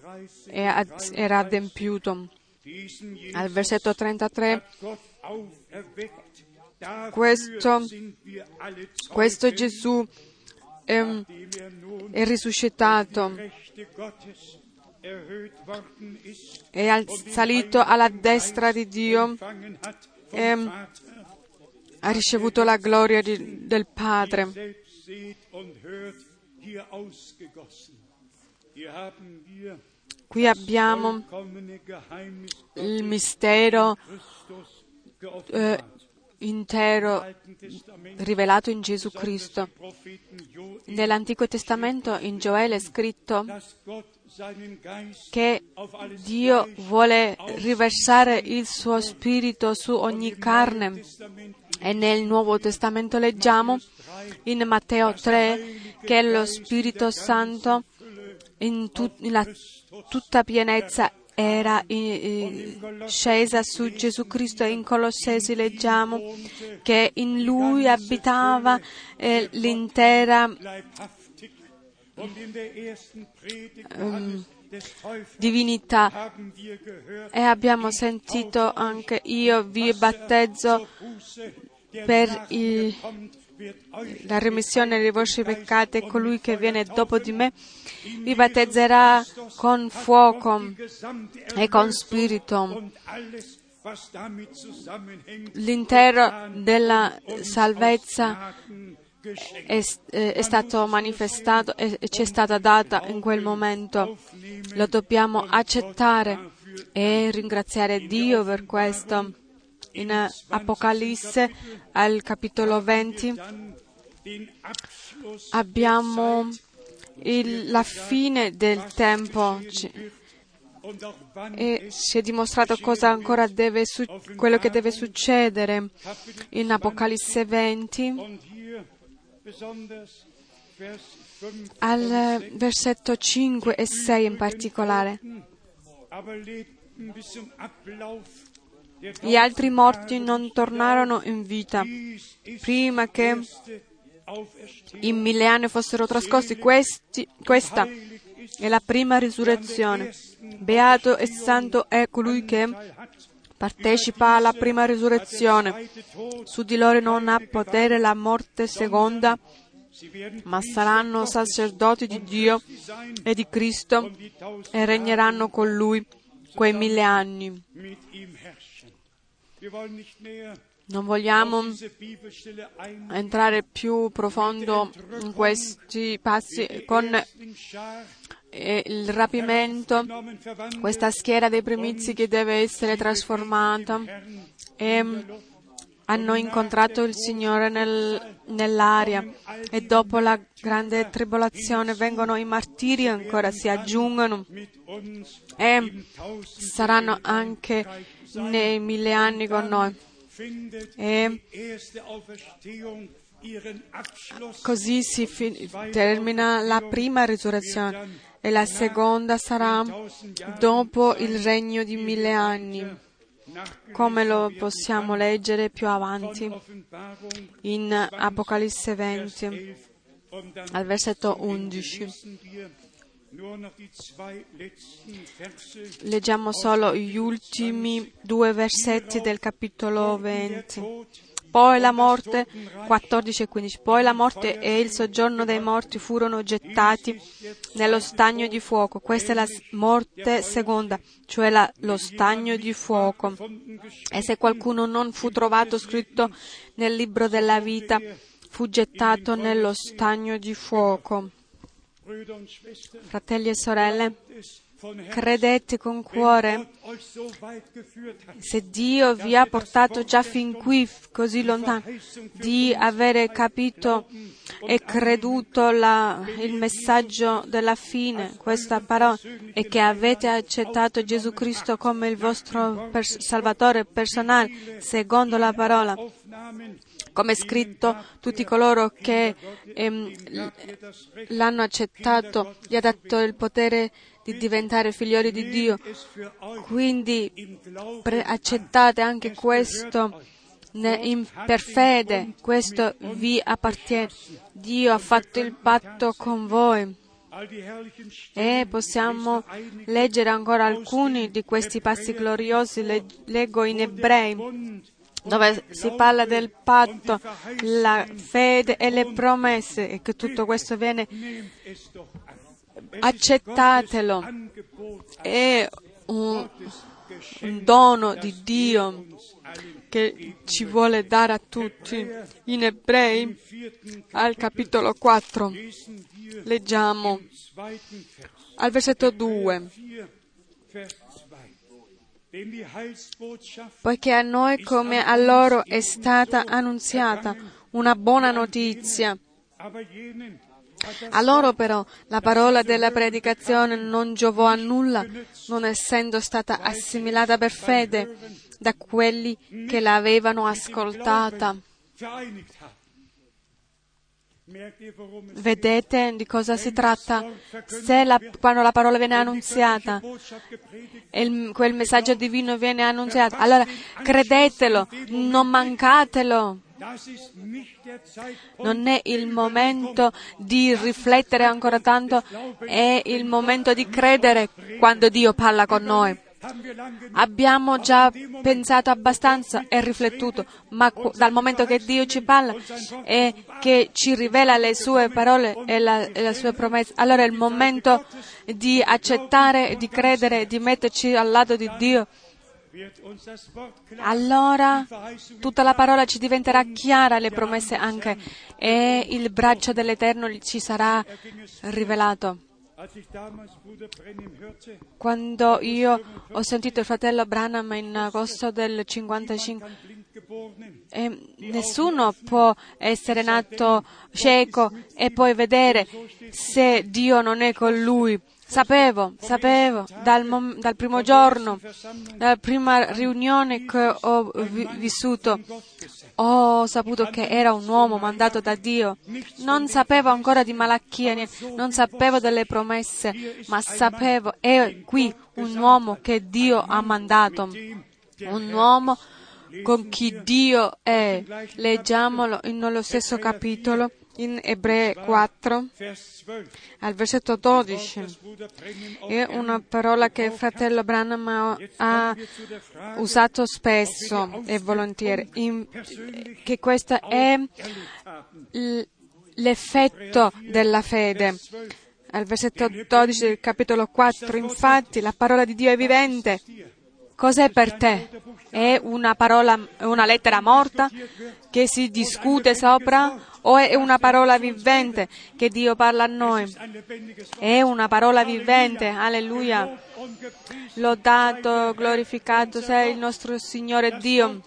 è- era adempiuto. Al versetto 33 hat Gott auferweckt. Dafür Questo- questo Gesù ehm, è risuscitato, è al- salito alla destra di Dio, ehm, ha ricevuto la gloria di- del Padre. Qui abbiamo il mistero eh. Intero rivelato in Gesù Cristo. Nell'Antico Testamento in Gioele è scritto che Dio vuole riversare il suo spirito su ogni carne. E nel Nuovo Testamento leggiamo in Matteo 3 che lo Spirito Santo in tut- la tutta pienezza era scesa su Gesù Cristo. E in Colossesi leggiamo che in lui abitava eh, l'intera Täufers divinità. E abbiamo sentito anche io vi battezzo per nach la remissione dei vostri peccati e colui che viene dopo di me vi battezzerà con fuoco e con spirito. L'intero della salvezza è, eh, è stato manifestato e ci è stata data in quel momento. Lo dobbiamo accettare e ringraziare Dio per questo. In eh, Apocalisse, al capitolo 20, Dann den Abschluss abbiamo il- la fine del tempo e ci è dimostrato cosa ancora deve quello che deve succedere. In Apocalisse 20, und hier besonders Vers 5 al versetto 5 e 6 in particolare. Gli altri morti non tornarono in vita prima che i mille anni fossero trascorsi. Questi- questa è la prima risurrezione. Beato e santo è colui che partecipa alla prima risurrezione. Su di loro non ha potere la morte seconda, ma saranno sacerdoti di Dio e di Cristo e regneranno con lui quei mille anni. Non vogliamo entrare più profondo in questi passi con il rapimento, questa schiera dei primizi che deve essere trasformata. E hanno incontrato il Signore nel- nell'aria e dopo la grande tribolazione vengono i martiri ancora si aggiungono. e saranno anche nei mille anni con noi. E così si fi- termina la prima risurrezione e la seconda sarà dopo il regno di mille anni, come lo possiamo leggere più avanti in Apocalisse 20 11 und dann al versetto 11. Leggiamo solo gli ultimi due versetti del capitolo 20. Poi la morte, 14 e 15, poi la morte e il soggiorno dei morti furono gettati nello stagno di fuoco. Questa è la morte seconda, cioè la- lo stagno di fuoco. E se qualcuno non fu trovato scritto nel libro della vita, fu gettato nello stagno di fuoco. Fratelli e sorelle, credete con cuore se Dio vi ha portato già fin qui, così lontano, di avere capito e creduto la- il messaggio della fine, questa parola, e che avete accettato Gesù Cristo come il vostro pers- Salvatore personale, secondo la parola, come è scritto, tutti coloro che ehm, l'hanno accettato, gli ha dato il potere di diventare figlioli di Dio. Quindi pre- accettate anche questo in- per fede, questo vi appartiene. Dio ha fatto il patto con voi e possiamo leggere ancora alcuni di questi passi gloriosi. Le- leggo in Ebrei, dove si parla del patto, la fede e le promesse e che tutto questo viene accettatelo. È un, un dono di Dio che ci vuole dare a tutti. In Ebrei, al capitolo 4, lesen wir leggiamo al versetto 2. Poiché a noi come a loro è stata annunziata una buona notizia. A loro però la parola della predicazione non giovò a nulla, non essendo stata assimilata per fede da quelli che l'avevano ascoltata. Vedete di cosa si tratta? Se la- quando la parola viene annunziata e quel messaggio divino viene annunziato, allora credetelo, non mancatelo. Non è il momento di riflettere ancora tanto, è il momento di credere quando Dio parla con noi. Abbiamo già pensato abbastanza e riflettuto, ma dal momento che Dio ci parla e che ci rivela le sue parole e la, e le sue promesse, allora è il momento di accettare, di credere, di metterci al lato di Dio. Allora tutta la parola ci diventerà chiara, le promesse anche, e il braccio dell'Eterno ci sarà rivelato. Quando io ho sentito il fratello Branham in agosto del 55, kann blind geborenen, e nessuno può essere nato cieco e poi vedere se Dio non è con lui. Sapevo, sapevo, dal, mom- dal primo giorno, dalla prima riunione che ho vi- vissuto, ho saputo che era un uomo mandato da Dio. Non sapevo ancora di malachia, non sapevo delle promesse, ma sapevo, è qui un uomo che Dio ha mandato, un uomo con chi Dio è. Leggiamolo nello stesso capitolo, in Ebrei 4, Vers 12. al versetto 12. Bruder Brennim auch È una parola che il fratello Branham ha- usato spesso e volentieri, in- che questo è l'effetto della fede. Al versetto 12 del capitolo 4, infatti, la parola di Dio è vivente. Cos'è per te? È una parola, una lettera morta che si discute sopra o è una parola vivente che Dio parla a noi? È una parola vivente, alleluia. Lodato, glorificato sia il nostro Signore Dio.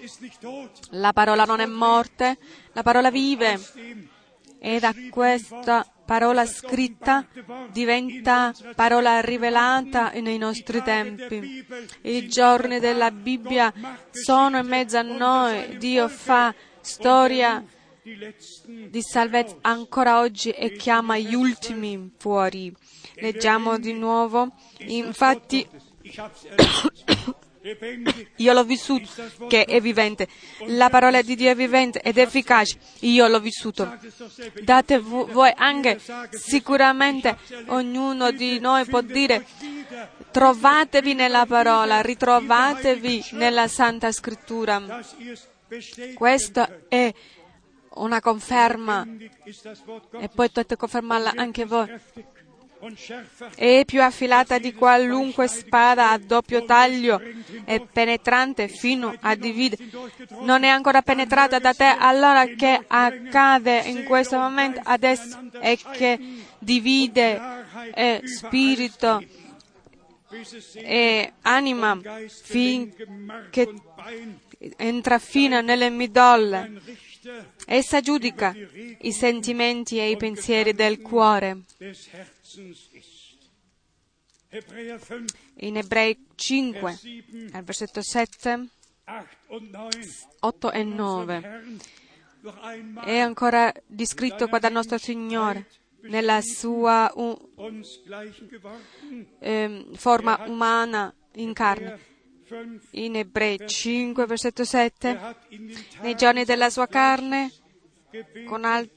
La parola non è morte, la parola vive. E da questa parola scritta diventa parola rivelata nei nostri tempi. I giorni della Bibbia sono in mezzo a noi. Dio fa storia di salvezza ancora oggi e chiama gli ultimi fuori. Leggiamo di nuovo. Infatti io l'ho vissuto che è vivente. La parola di Dio è vivente ed efficace. Io l'ho vissuto. Date vo- voi anche, sicuramente ognuno di noi può dire trovatevi nella parola, ritrovatevi nella Santa Scrittura. Questa è una conferma e poi dovete confermarla anche voi. È più affilata di qualunque spada a doppio taglio e penetrante fino a dividere. Non è ancora penetrata da te, allora che accade in questo momento adesso è che divide eh, spirito e anima finché entra fino nelle midolle. Essa giudica i sentimenti e i pensieri del cuore. des Herzens ist. Hebräer 5, In Ebrei 5, Vers 7, al versetto 7, 8 und 9. 8 e Unserem 9. Herrn noch einmal È ancora descritto qua dal nostro Signore nella sua u- uns gleichen geworden. ehm, forma umana in carne. 5, In Ebrei 5, versetto er 7, hat in den nei giorni della sua carne, con alt-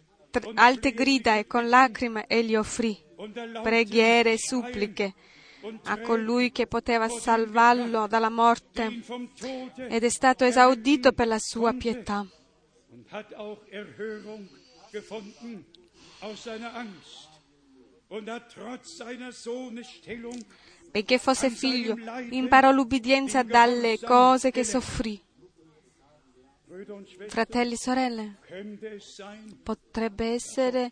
alte grida e con lacrime, egli offrì preghiere e suppliche a colui che poteva salvarlo dalla morte ed è stato esaudito per la sua pietà. Benché fosse figlio, imparò l'ubbidienza dalle cose che soffrì. Fratelli e sorelle, potrebbe essere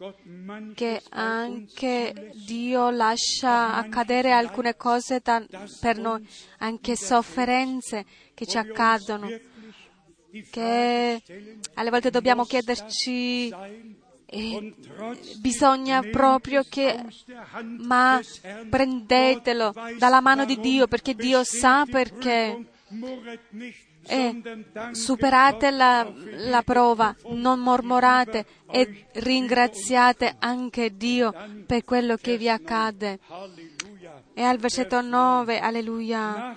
che anche Dio lascia accadere alcune cose da- per noi, anche sofferenze che ci accadono, che alle volte dobbiamo chiederci, trotzdem bisogna proprio che, ma prendetelo dalla mano di. Dio, perché Dio sa perché. E superate la, la prova, non mormorate e ringraziate anche Dio per quello che vi accade. E al versetto 9, alleluia,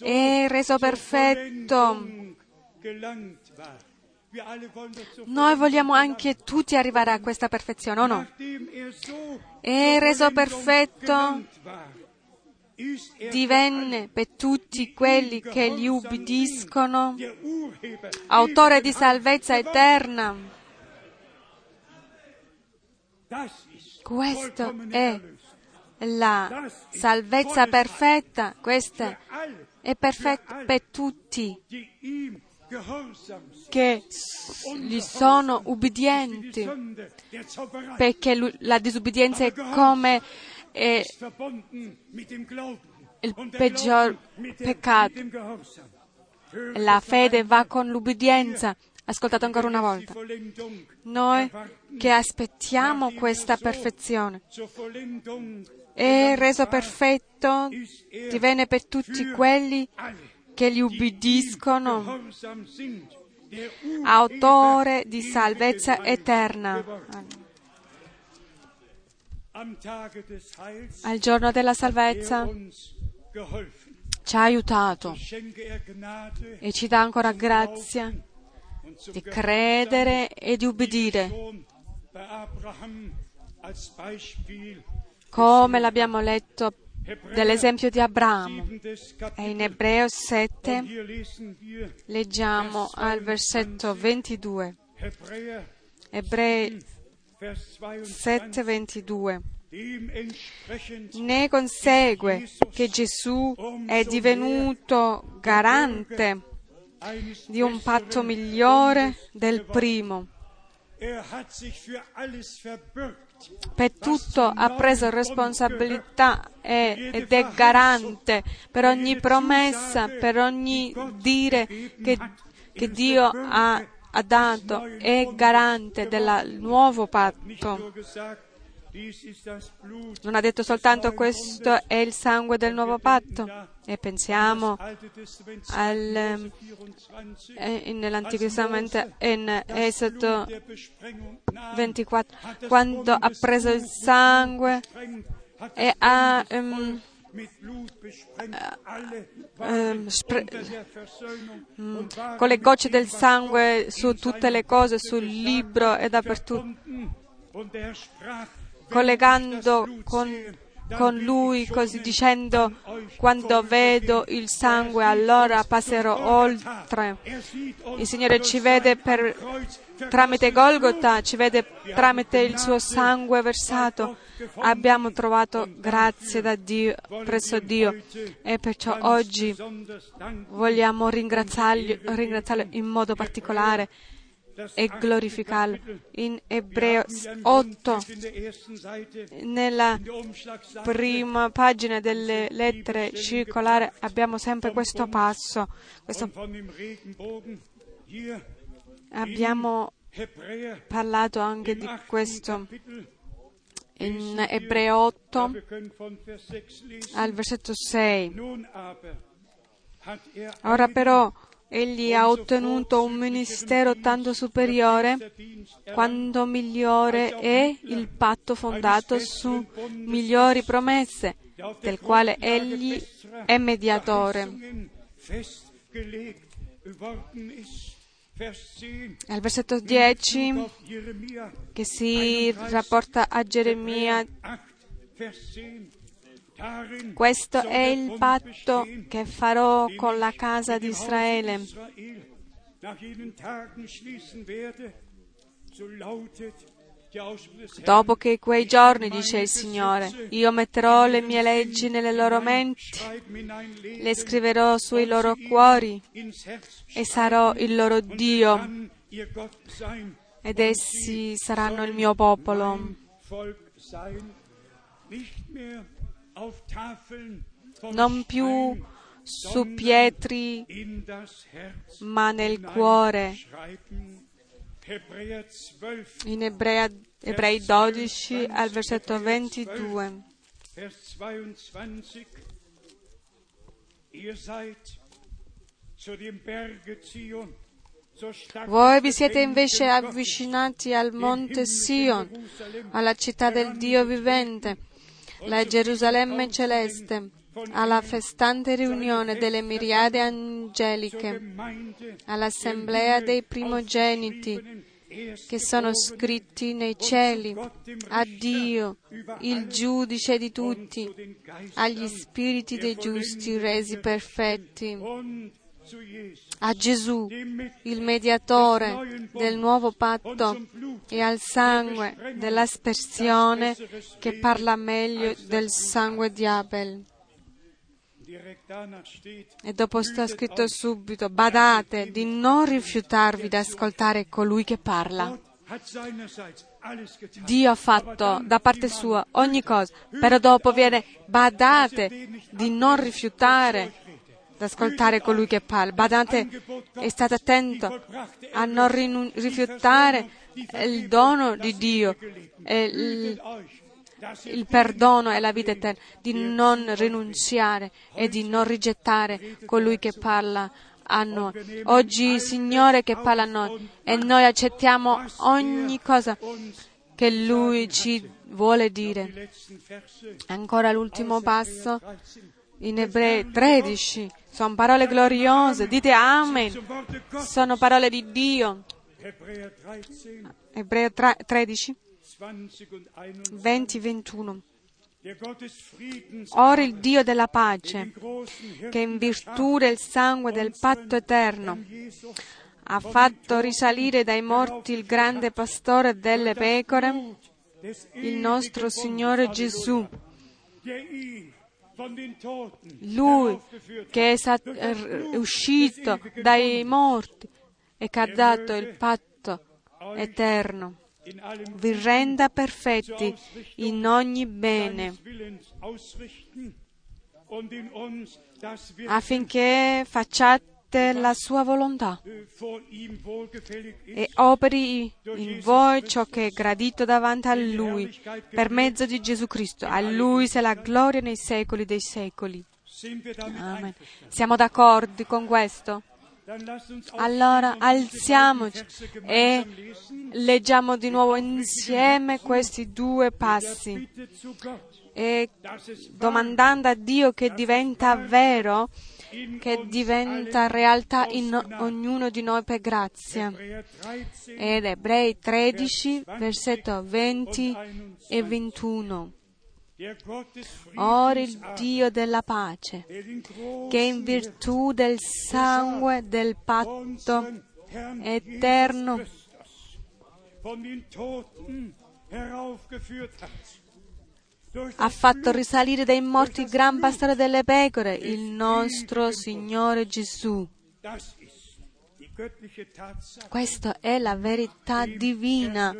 è reso perfetto. Noi vogliamo anche tutti arrivare a questa perfezione, o no? Zur reso perfetto, er divenne per tutti quelli che gli ubbidiscono autore di salvezza eterna. Vollkommene è la salvezza perfetta, questa è perfetta per tutti che gli sono Die ubbidienti, perché la disubbidienza è come eh, il peggior peccato. La fede va con l'ubbidienza. Ascoltate ancora una volta. Noi che aspettiamo questa perfezione. È reso perfetto, er divenne per tutti quelli che gli ihm ubbidiscono, autore di salvezza eterna. Al giorno della er salvezza ci ha aiutato er e ci dà ancora grazia di credere e di ubbidire, come l'abbiamo letto dell'esempio di Abramo. 7. E in Ebreo Und 7 hier lesen wir leggiamo al versetto 22. Hebräer Ebrei Vers 7, 22. 22. Dementsprechend Ne consegue che Gesù è divenuto garante di un patto migliore del primo. Er. Per tutto ha preso responsabilità ed è garante per ogni promessa, per ogni dire che, che Dio ha, ha dato, è garante del nuovo patto. Non ha detto soltanto questo è il sangue del nuovo patto. E pensiamo al, 24, eh, nell'Antico Testamento in Esodo der Besprengung nahm, 24 hat das quando ha preso il sangue e ha waren con le gocce del sangue su tutte le cose, sul libro e dappertutto, collegando con, con lui, così dicendo, quando vedo il sangue allora passerò oltre. Il Signore ci vede per, tramite Golgotha, ci vede tramite il suo sangue versato. Abbiamo trovato grazie da Dio, presso Dio e perciò oggi vogliamo ringraziarlo, ringraziarlo in modo particolare e glorificarlo. In Ebreo 8, nella prima pagina delle lettere circolari, abbiamo sempre questo passo. Questo- abbiamo parlato anche di questo in Ebreo 8 al versetto 6. Ora però egli ha ottenuto un ministero tanto superiore quanto migliore è il patto fondato su migliori promesse, del quale egli è mediatore. Al versetto 10 che si rapporta a Geremia Questo è il patto che farò con la casa di Israele. Dopo che quei giorni, dice il Signore, io metterò le mie leggi nelle loro menti, le scriverò sui loro cuori e sarò il loro Dio ed essi saranno il mio popolo. Non più su pietri, ma nel cuore. In Ebrea, Ebrei 12 al versetto 22. Vers 22. Ihr seid zu dem Berge Zion, zur Stadt Voi vi siete invece avvicinati al monte Sion, alla città del Dio vivente, la Gerusalemme celeste, alla festante riunione delle miriadi zur angeliche, all'assemblea dei primogeniti che sono scritti nei cieli, a Dio, il giudice di tutti, agli spiriti dei giusti resi perfetti, a Gesù, il mediatore del nuovo patto, e al sangue dell'aspersione che parla meglio del sangue di Abel. E dopo sta scritto subito, badate di non rifiutarvi di ascoltare colui che parla. Dio ha fatto da parte sua ogni cosa, però dopo viene badate di non rifiutare di ascoltare colui che parla. Badate e state attento a non rinu- rifiutare il dono di Dio, il, il perdono e la vita eterna, di non rinunziare e di non rigettare colui che parla a noi. Oggi, Signore, che parla a noi e noi accettiamo ogni cosa che Lui ci vuole dire. Ancora l'ultimo passo in Ebrei 13. Sono parole gloriose, dite Amen. Sono parole di Dio. Hebräer 13, Ebrei 13, 20 und 21. 20-21. Der Gott des Friedens, Ora il Dio della pace, che in virtù del sangue del patto eterno ha fatto risalire dai morti il grande pastore delle pecore, il nostro Signore Gesù, Lui che è, sat- è uscito dai morti e che ha dato il patto eterno, vi renda perfetti in ogni bene, affinché facciate la sua volontà e operi in voi ciò che è gradito davanti a Lui, per mezzo di Gesù Cristo. A Lui sia la gloria nei secoli dei secoli. Amen. Siamo d'accordo con questo? Allora alziamoci e leggiamo di nuovo insieme questi due passi e domandando a Dio che diventa vero, che diventa realtà in ognuno di noi per grazia. Hebräer 13 Ed Ebrei 13, versetto 20 e 21. der Gott des Ora il Dio della pace, che in virtù del sangue del patto eterno ha fatto risalire dai morti il gran pastore delle pecore, il nostro Signore Gesù. Questa è la verità divina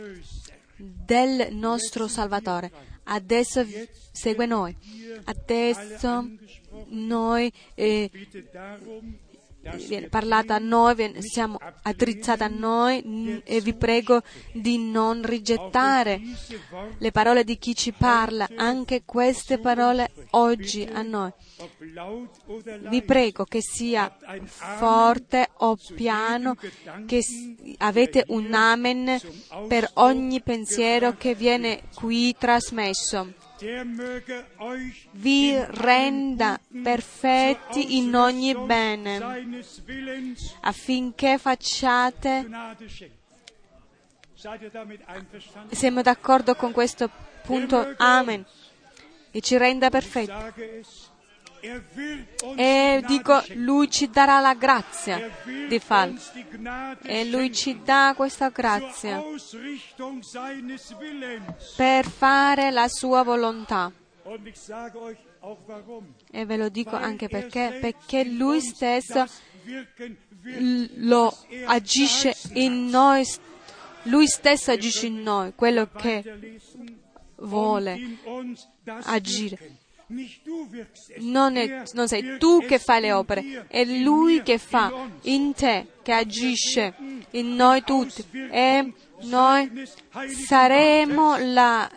del nostro Salvatore. Adesso segue noi. Adesso noi eh, viene parlata a noi, siamo attrezzati a noi e vi prego di non rigettare le parole di chi ci parla, anche queste parole oggi a noi. Vi prego che sia forte o piano, che avete un amen per ogni pensiero che viene qui trasmesso. Vi renda perfetti in ogni bene, affinché facciate? Siamo d'accordo con questo punto? Amen. e ci renda perfetti. E dico. Lui ci darà la grazia di farlo. E Lui ci dà questa grazia per fare la sua volontà. E ve lo dico anche er perché, perché Lui stesso lo er agisce in noi, Lui stesso agisce in noi, quello che vuole agire. Non, è- non sei tu che fai le opere, è Lui che fa in te, che agisce in noi tutti. E noi saremo la,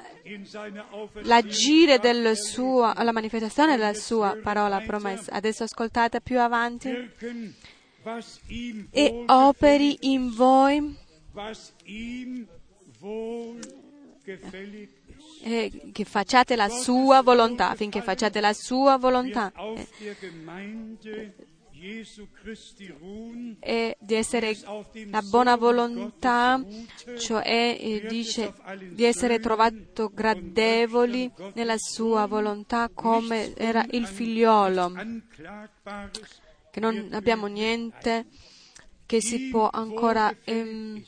l'agire del suo, la manifestazione della sua parola promessa. Adesso ascoltate più avanti. E operi in voi eh, che facciate la sua volontà, affinché facciate la sua volontà. Eh, e di essere la buona volontà, cioè eh, dice di essere trovato gradevoli nella sua volontà come era il figliolo, che non abbiamo niente che si può ancora, ehm,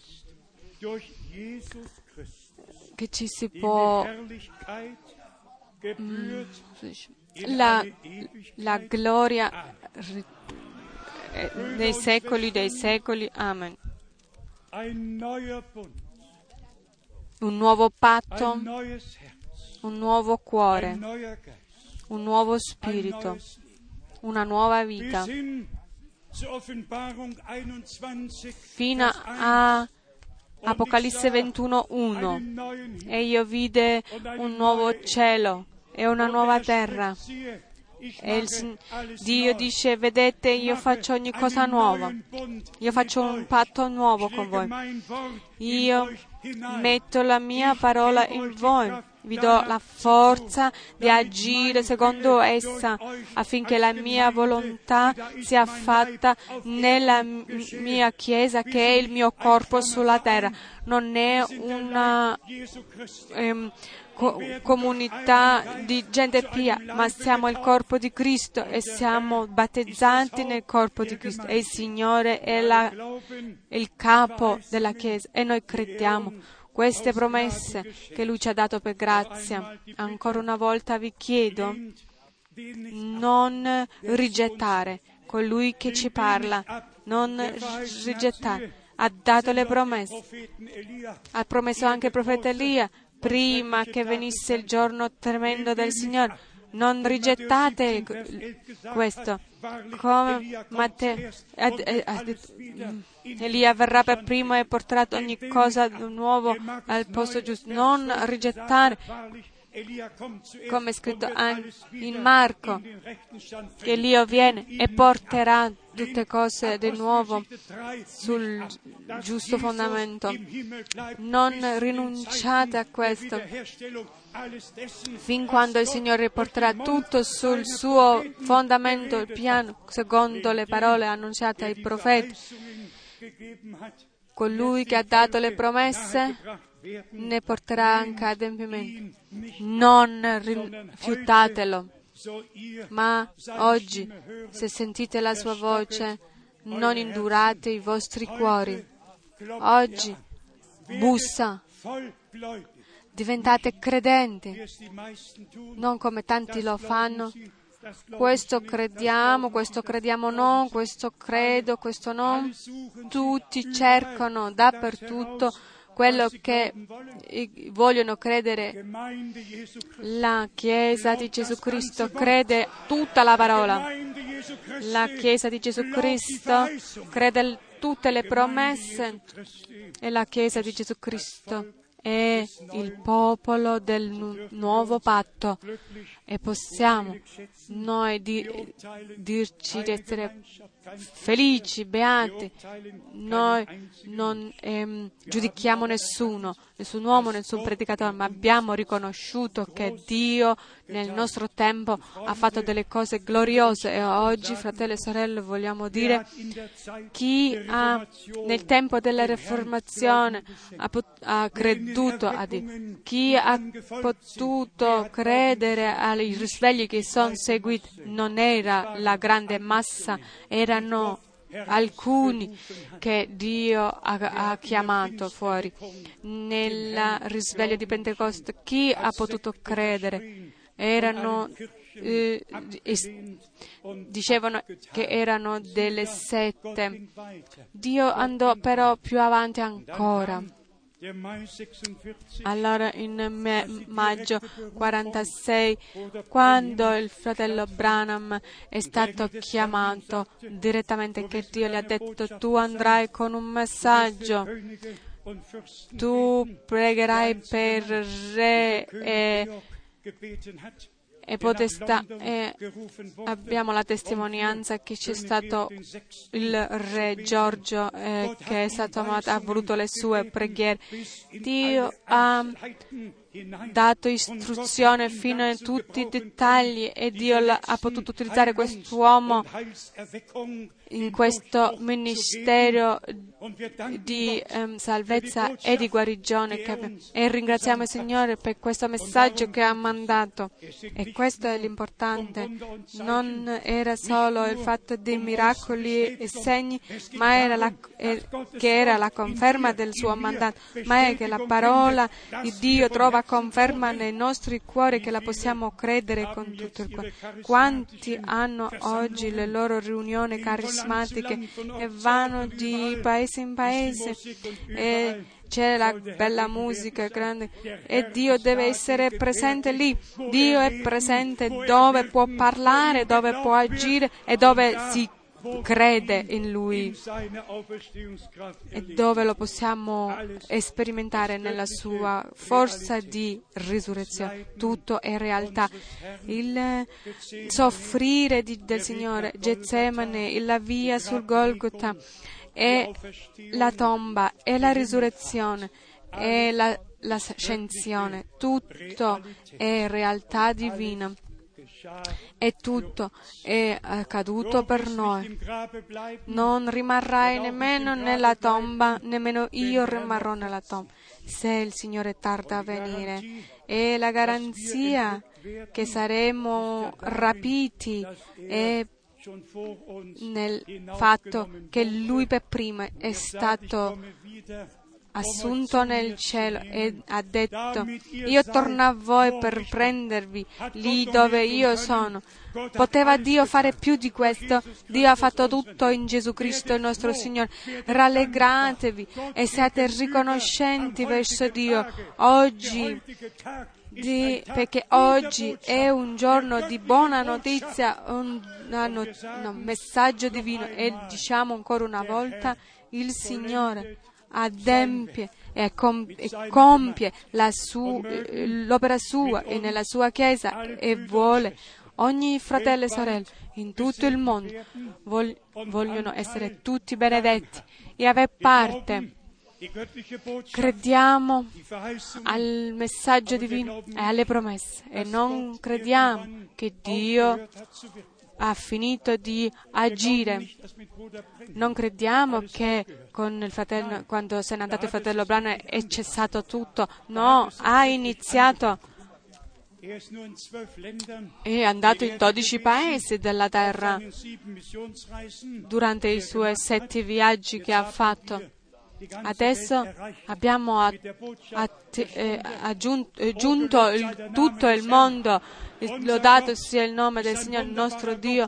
che ci si può, gebührt la, la gloria ri- eh, nei secoli dei secoli. Amen. Un nuovo patto, un nuovo cuore, un nuovo spirito, una nuova vita. hin zur Offenbarung 21, fino Vers 1. a Apocalisse ich sah 21.1 einen neuen Himmel e io vide un nuovo cielo e una nuova er terra. E il Dio dice vedete io faccio ogni cosa nuova. Io faccio un patto nuovo con voi. Io metto la mia parola in voi vi do la forza di agire secondo essa affinché la mia volontà sia fatta nella mia chiesa che è il mio corpo sulla terra. Non è una ehm, co- comunità di gente pia, ma siamo il corpo di Cristo e siamo battezzati nel corpo di Cristo. E il Signore è, la- è il capo della Chiesa e noi crediamo queste promesse che Lui ci ha dato per grazia. Ancora una volta vi chiedo non rigettare colui che ci parla, non rigettare. Ha dato le promesse, ha promesso anche il profeta Elia prima che venisse il giorno tremendo del Signore. Non rigettate questo. Come Matteo ha, detto, Elia verrà per primo e porterà ogni cosa di nuovo al posto giusto. Non rigettare, come è scritto in Marco, Elia viene e porterà tutte cose di nuovo sul giusto fondamento. Non rinunciate a questo fin quando il Signore porterà tutto sul suo fondamento, il piano, secondo le parole annunciate ai profeti. Colui che ha dato le promesse ne porterà anche ad adempimento. Non rifiutatelo, ma oggi, se sentite la sua voce, non indurate i vostri cuori. Oggi bussa, diventate credenti, non come tanti lo fanno. Questo crediamo, questo crediamo no, questo credo, questo no. Tutti cercano dappertutto quello che vogliono credere. La Chiesa di Gesù Cristo crede tutta la parola. La Chiesa di Gesù Cristo crede tutte le promesse e la Chiesa di Gesù Cristo è il popolo del nu- nuovo patto. E possiamo noi di- dirci di essere felici, beati. Noi non ehm, giudichiamo nessuno, nessun uomo, nessun predicatore, ma abbiamo riconosciuto che Dio nel nostro tempo ha fatto delle cose gloriose e oggi, fratelli e sorelle, vogliamo dire chi ha nel tempo della Riformazione ha, pot- ha creduto a Dio, chi ha potuto credere ai risvegli che sono seguiti, non era la grande massa, erano alcuni che Dio ha, ha, chiamato fuori. Nel risveglio di Pentecoste chi ha potuto credere? Erano, eh, dicevano che erano delle sette. Dio andò però più avanti ancora. Allora in maggio 46, quando il fratello Branham è stato chiamato direttamente, che Dio gli ha detto tu andrai con un messaggio, tu pregherai per re e e potestà. E abbiamo la testimonianza che c'è stato il re Giorgio eh, che è stato amato, ha voluto le sue preghiere. Dio ha dato istruzione fino a tutti i dettagli e Dio ha potuto utilizzare quest'uomo in questo ministero di um, salvezza e di guarigione e ringraziamo il Signore per questo messaggio che ha mandato. E questo è l'importante. Non era solo il fatto dei miracoli e segni ma era la, che era la conferma del suo mandato ma è che la parola di Dio trova conferma nei nostri cuori che la possiamo credere con tutto il cuore quanti hanno oggi le loro riunioni carismatiche e vanno di paese in paese e c'è la bella musica grande e Dio deve essere presente lì. Dio è presente dove può parlare, dove può agire e dove si crede in Lui e dove lo possiamo sperimentare nella sua forza di risurrezione. Tutto è realtà. Il soffrire di, del Signore, Getsemane, la via sul Golgotha, e la tomba, e la risurrezione, e la, l'ascensione. Tutto è realtà divina e tutto è accaduto per noi. Non rimarrai nemmeno nella tomba, nemmeno io rimarrò nella tomba, se il Signore tarda a venire. E la garanzia che saremo rapiti è nel fatto che Lui per primo è stato assunto nel cielo e ha detto, io torno a voi per prendervi lì dove io sono. Poteva Dio fare più di questo? Dio ha fatto tutto in Gesù Cristo il nostro Signore. Rallegratevi e siate riconoscenti verso Dio oggi. Di, perché oggi è un giorno di buona notizia, un, un messaggio divino e diciamo ancora una volta il Signore adempie e, com- compie su- l'opera sua e nella sua Chiesa e vuole ogni fratello e sorella in tutto il mondo vog- vogliono essere tutti benedetti e avere parte. Crediamo al messaggio divino e alle promesse e non crediamo che Dio ha finito di agire. Non crediamo che fratello, quando se n'è andato il fratello Brano è cessato tutto. No, ha iniziato. È andato in 12 paesi della terra durante i suoi sette viaggi che ha fatto. Adesso abbiamo eh, aggiunto il, tutto il mondo, lodato sia il nome del Signore nostro Dio,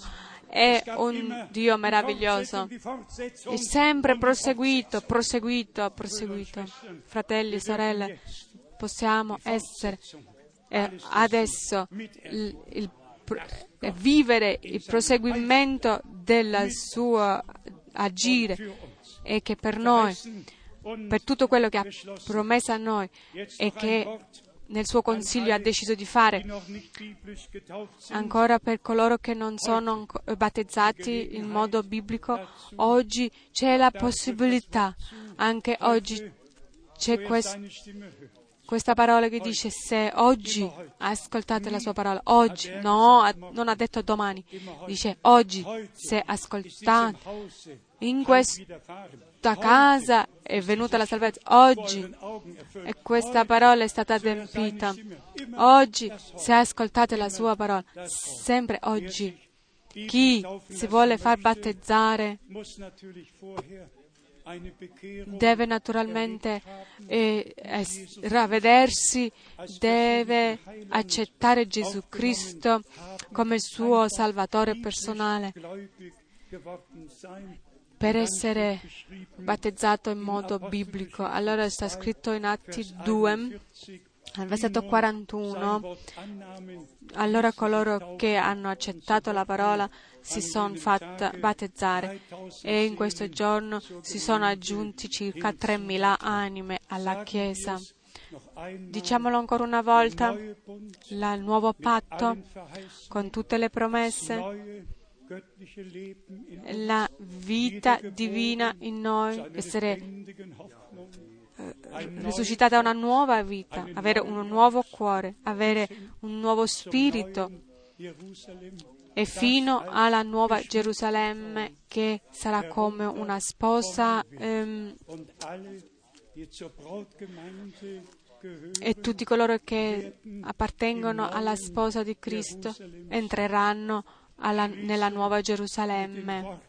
è un Dio meraviglioso. E sempre proseguito, proseguito, proseguito. Fratelli sorelle, possiamo essere eh, adesso il, il, eh, vivere il proseguimento del suo agire e che per noi, per tutto quello che ha promesso a noi e che nel suo consiglio ha deciso di fare. Ancora per coloro che non sono battezzati in modo biblico, oggi c'è la possibilità, anche oggi c'è quest- questa parola che dice se oggi ascoltate la sua parola, oggi, no, non ha detto domani, dice oggi, se ascoltate in questa casa è venuta la salvezza, oggi e questa parola è stata adempita. Oggi, se ascoltate la sua parola, sempre oggi, chi si vuole far battezzare deve naturalmente eh, es- ravvedersi, deve accettare Gesù Cristo come suo Salvatore personale. Per essere battezzato in modo biblico. Allora sta scritto in Atti 2, 40, al versetto sein 41, Wort annahmen, allora coloro che hanno accettato la parola si sono fatta battezzare e in questo giorno si sono aggiunti circa 3.000 anime alla Chiesa. Diciamolo ancora una volta, il nuovo patto con tutte le promesse, la vita divina in noi, essere neues risuscitata una nuova vita, avere un nuovo cuore, avere un nuovo spirito. e fino alla nuova Gerusalemme che sarà come una sposa ehm, e tutti coloro che appartengono alla sposa di Cristo entreranno alla- nella nuova Gerusalemme.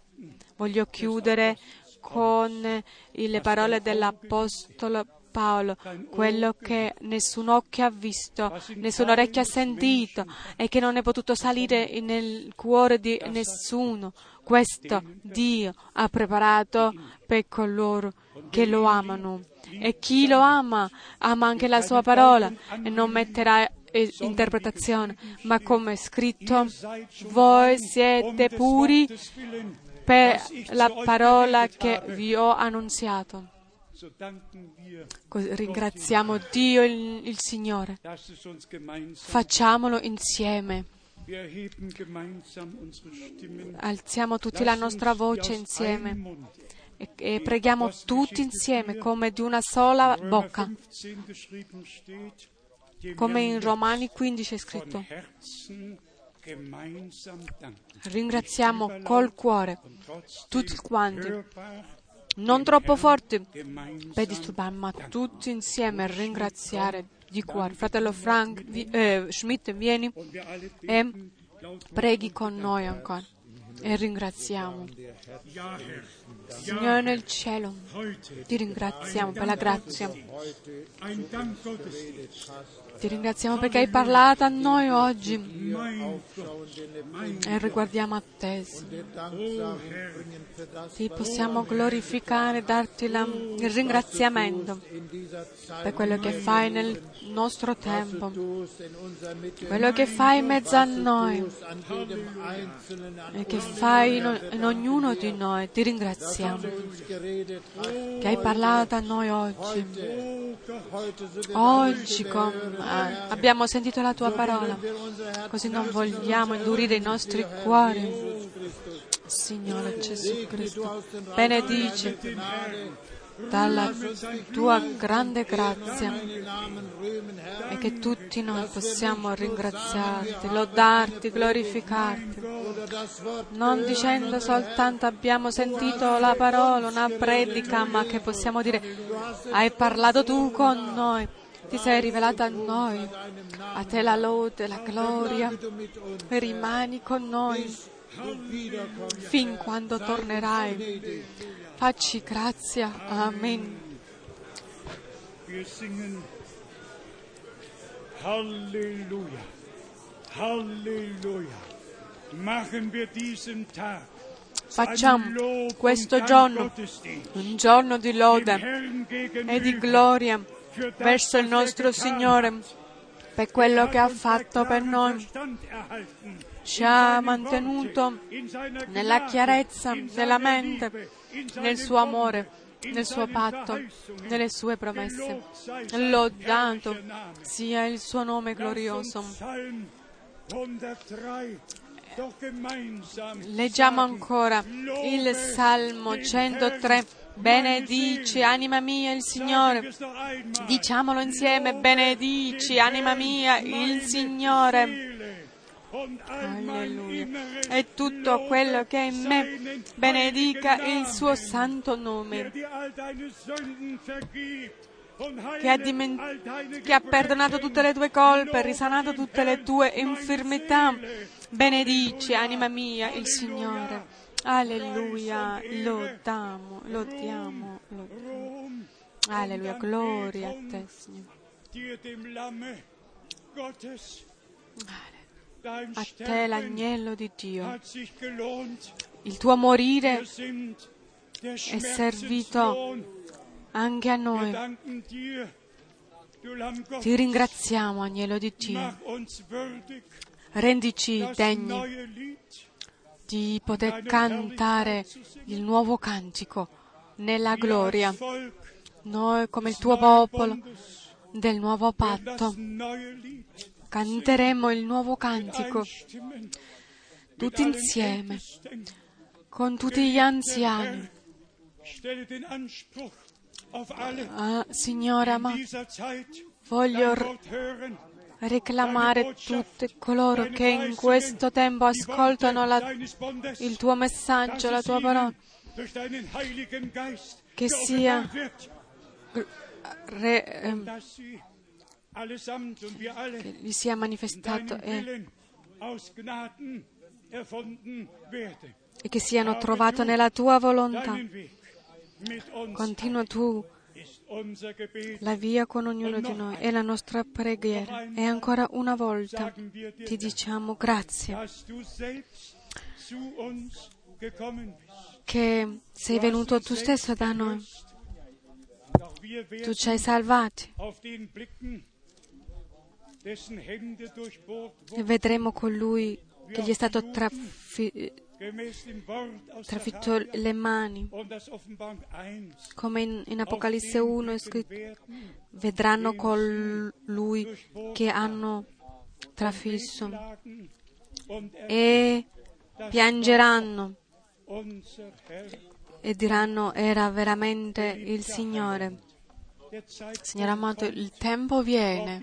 Voglio chiudere con le parole dell'Apostolo Paolo, quello che nessun occhio ha visto, nessun orecchio ha sentito e che non è potuto salire nel cuore di nessuno. Questo Dio ha preparato per coloro che lo amano. E chi lo ama, ama anche la sua parola e non metterà interpretazione, ma come è scritto, voi siete puri per la parola che vi ho annunziato. ringraziamo Dio il, il Signore. Facciamolo insieme. Alziamo tutti la nostra voce insieme e, e preghiamo tutti insieme come di una sola bocca, come in Romani 15 è scritto. Ringraziamo col cuore tutti quanti, non troppo forti per disturbare, ma tutti insieme ringraziare di cuore. Fratello Frank vi- eh, Schmidt, vieni e preghi con noi ancora e ringraziamo. Signore nel cielo, ti ringraziamo per la grazia. Ti ringraziamo perché hai parlato a noi oggi e riguardiamo a te. Ti possiamo glorificare darti la- il ringraziamento per quello che fai nel nostro tempo, quello che fai in mezzo a noi e che fai in, ognuno di noi. Ti ringraziamo che hai parlato a noi oggi. Oggi eh, abbiamo sentito la tua parola, così non vogliamo indurire i nostri cuori. Signore Gesù Cristo, benedice dalla tua grande grazia e che tutti noi possiamo ringraziarti, lodarti, glorificarti, non dicendo soltanto abbiamo sentito la parola, una predica, ma che possiamo dire hai parlato tu con noi, ti sei rivelato a noi, a te la lode, la gloria, rimani con noi fin quando tornerai. Facci grazia. Amen. Halleluja, Halleluja. Machen wir diesen Tag Facciamo questo giorno un giorno di lode e di gloria verso il nostro Signore per quello che ha fatto per noi. Ci ha mantenuto nella chiarezza della mente, nel suo amore nel suo patto, nelle sue promesse. Lodato sia il suo nome glorioso. Leggiamo ancora il Salmo 103. Benedici, anima mia, il Signore. Diciamolo insieme, benedici, anima mia, il Signore. Alleluia. E tutto quello che è in me benedica il suo santo nome. Che ha, dimen- che ha perdonato tutte le tue colpe, risanato tutte le tue infermità. Benedici, anima mia, il Signore. Alleluia, lodiamo, lodiamo, lodiamo. Alleluia, gloria a te, Signore. A te l'agnello di Dio. Il tuo morire è servito anche a noi. Ti ringraziamo, agnello di Dio. Rendici degni di poter cantare il nuovo cantico nella gloria. Noi come il tuo popolo del nuovo patto canteremo il nuovo cantico tutti insieme con tutti gli anziani. Ah, Signore, ma voglio reclamare tutti coloro che in questo tempo ascoltano la, il tuo messaggio, la tua parola, che sia re, eh, che gli sia manifestato e, e che siano trovate nella tua volontà. Continua tu la via con ognuno di noi è la nostra preghiera e ancora una volta ti diciamo grazie che sei venuto tu stesso da noi. Tu ci hai salvati. E vedremo colui che gli è stato trafi- trafitto le mani, come in, in Apocalisse 1 è scritto, vedranno colui che hanno trafisso. e piangeranno. E diranno era veramente il Signore. Signore amato, il tempo viene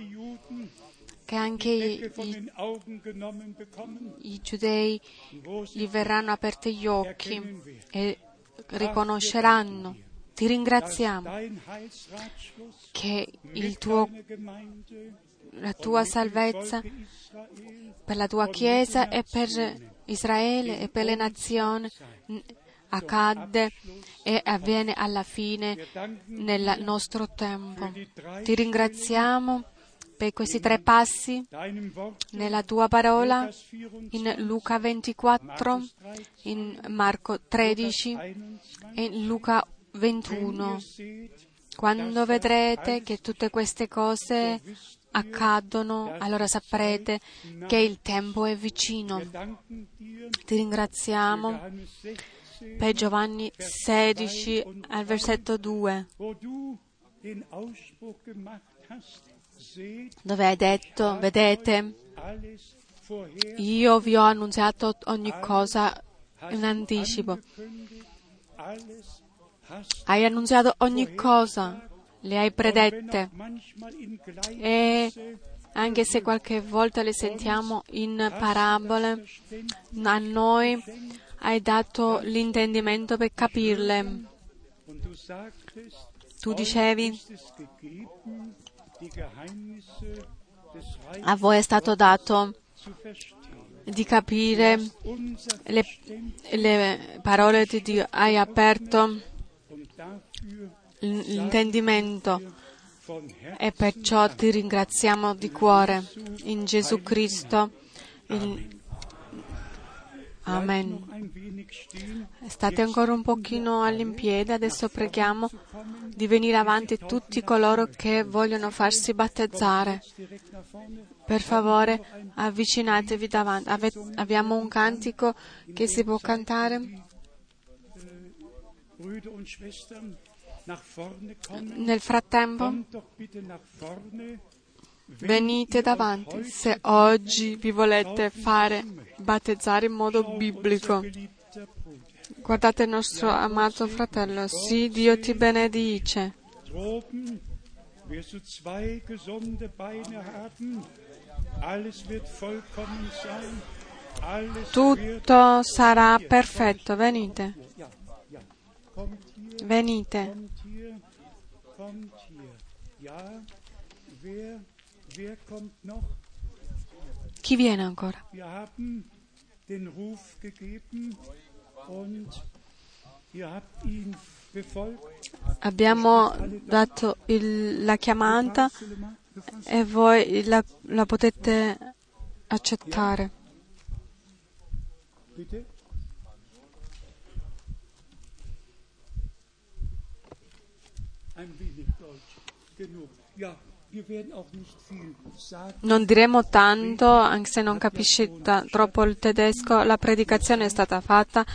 che anche i, i, giudei gli verranno aperti gli occhi e riconosceranno. Ti ringraziamo che tuo, la tua salvezza per la tua Chiesa e per Israele e per le nazioni accadde e avviene alla fine nel nostro tempo. Ti ringraziamo per questi tre passi nella tua parola in Luca 24, in Marco 13 e in Luca 21. Quando vedrete che tutte queste cose accadono, allora saprete che il tempo è vicino. Ti ringraziamo per Giovanni 16 al versetto 2 dove hai detto, vedete, io vi ho annunziato ogni cosa in anticipo. Hai annunziato ogni cosa, le hai predette e anche se qualche volta le sentiamo in parabole, a noi hai dato l'intendimento per capirle. Tu dicevi, a voi è stato dato di capire le, le parole di Dio, hai aperto l'intendimento e perciò ti ringraziamo di cuore in Gesù Cristo. Il, Amen. State ancora un pochino all'impiede, adesso preghiamo di venire avanti tutti coloro che vogliono farsi battezzare. Per favore, avvicinatevi davanti. Ave- abbiamo un cantico che si può cantare. Nel frattempo, venite davanti se oggi vi volete fare battezzare in modo biblico. Guardate il nostro amato fratello. Sì, Dio ti benedice. Tutto sarà perfetto. Venite, hier, venite. Chi viene ancora? Abbiamo dato il- la chiamata e voi la, la potete accettare. Bitte? Ein wenig Deutsch. Genug. Non diremo tanto, anche se non capisci ta- troppo il tedesco, la predicazione è stata fatta.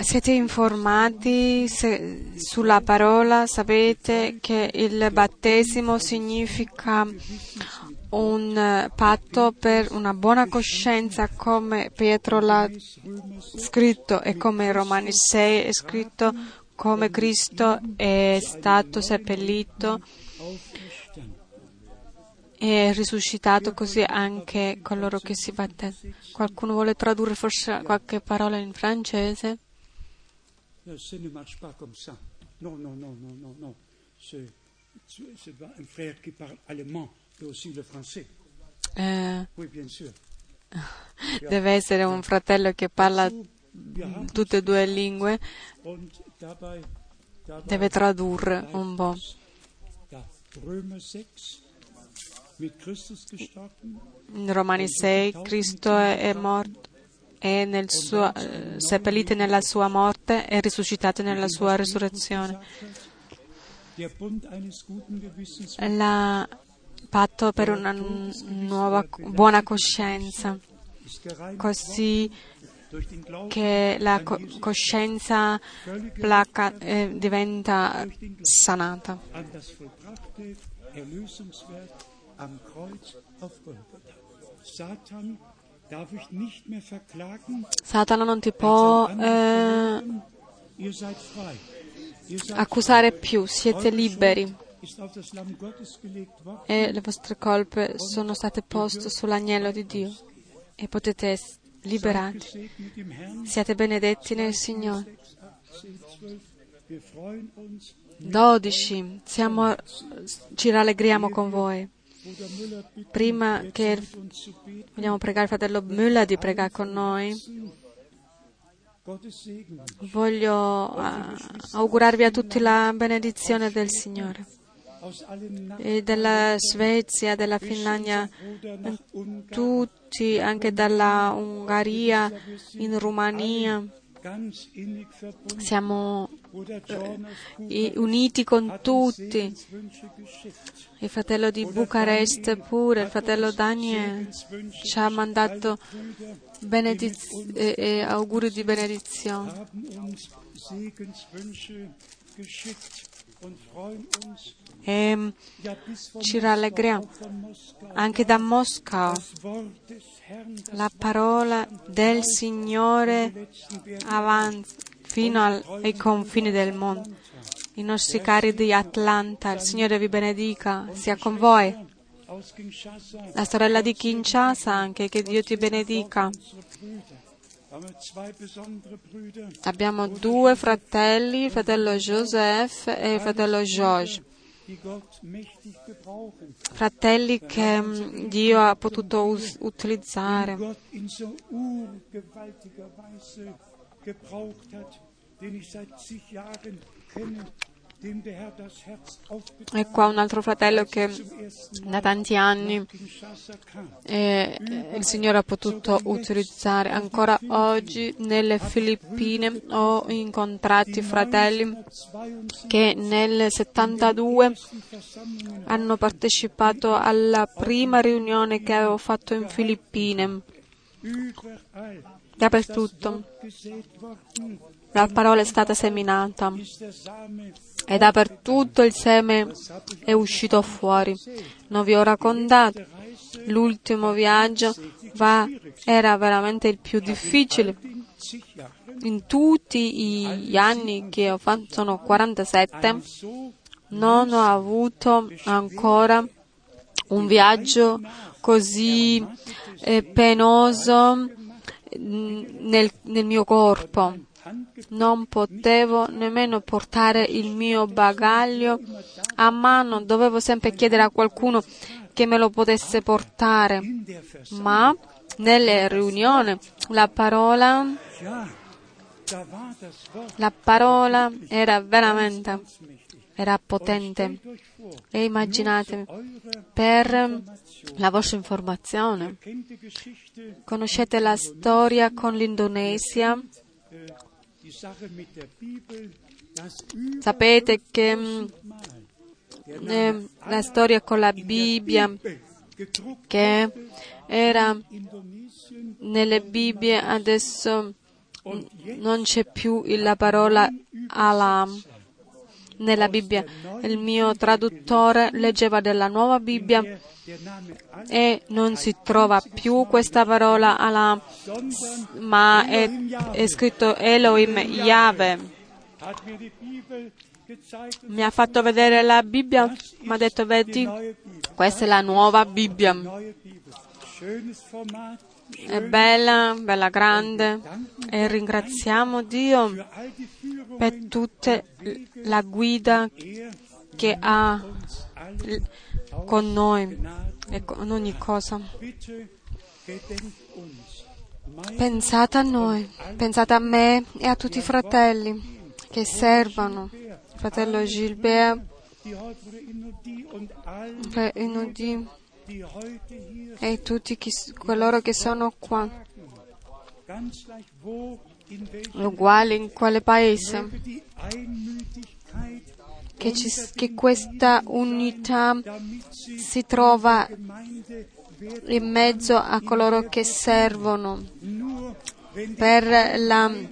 Siete informati se- sulla parola, sapete che il battesimo significa un patto per una buona coscienza come Pietro l'ha scritto e come Romani 6 è scritto come Cristo è stato seppellito e risuscitato così anche coloro che si battezzano. Qualcuno vuole tradurre forse qualche parola in francese? Sprach comme ça. Non, non, non, non, non, non. C'est, un frère qui parle allemand et aussi le français. Eh, Oui, bien sûr. *laughs* deve essere un fratello che parla tutte e due lingue, deve tradurre un po'. Ja, Römer 6, mit Christus gestorben, In Romani 6 Cristo è, morto, è suo, eh, seppellito nella sua morte e risuscitato nella sua risurrezione. La patto per una nuova buona coscienza, così che la co- coscienza placa- eh, diventa sanata. Satana non ti Er può eh, accusare più, siete liberi. E le vostre colpe sono state poste sull'agnello di Dio. e potete liberati. Siate benedetti nel Signore. 6, 8, 10, 12. Wir freuen uns. 12. Siamo, ci rallegriamo con voi. Prima che vogliamo pregare il fratello Müller di pregare con noi, voglio ah, augurarvi a tutti la benedizione del Signore. E della Svezia, della Finlandia, tutti, anche dalla Ungheria, in Romania, siamo Kuwait uniti con tutti. Il fratello di Bucarest pure, il fratello Daniel, ci ha mandato benediz- e- e auguri di benedizione. E von ci rallegriamo anche da Mosca. La parola del Signore avanza fino al- ai confini del mondo. I nostri cari di Atlanta, il Signore vi benedica, sia con voi. La sorella di Kinshasa anche, che Dio ti benedica. Abbiamo due fratelli, il fratello Joseph e il fratello George. Fratelli che mm, Dio ha potuto us- utilizzare. E qua un altro fratello che da tanti anni eh, il Signore ha potuto utilizzare. Ancora oggi nelle Filippine ho incontrato fratelli 22 che nel 72 Versammlungen hanno partecipato alla prima riunione che avevo fatto in Filippine, dappertutto. la parola è stata seminata e dappertutto il seme è uscito fuori. Non vi ho raccontato, l'ultimo viaggio va- era veramente il più difficile. in tutti gli anni che ho fatto, sono 47, so non ho avuto ancora un viaggio così eh, penoso mm, nel, nel mio corpo. Non potevo nemmeno portare il mio bagaglio a mano, dovevo sempre chiedere a qualcuno che me lo potesse portare. Ma nelle riunioni la parola, la parola era veramente era potente. E immaginatevi, per la vostra informazione, conoscete la storia con l'Indonesia? Sapete che mm, eh, la storia con la Bibbia, che era nelle Bibbie, adesso non c'è più la parola Allah nella Bibbia. Il mio traduttore leggeva della nuova Bibbia e non si trova più questa parola sondern ma è, è scritto Elohim Yahweh. Mi ha fatto vedere la Bibbia, mi ha detto, vedi, questa è la nuova Bibbia. È bella, bella grande e ringraziamo Dio per tutta la guida che ha con noi e con ogni cosa. Pensate a noi, pensate a me e a tutti i fratelli che servono, fratello Gilbert, fratello Inudi e tutti chi- coloro che sono qua, uguali in quale paese, che, ci- che questa unità si trova in mezzo a coloro che servono per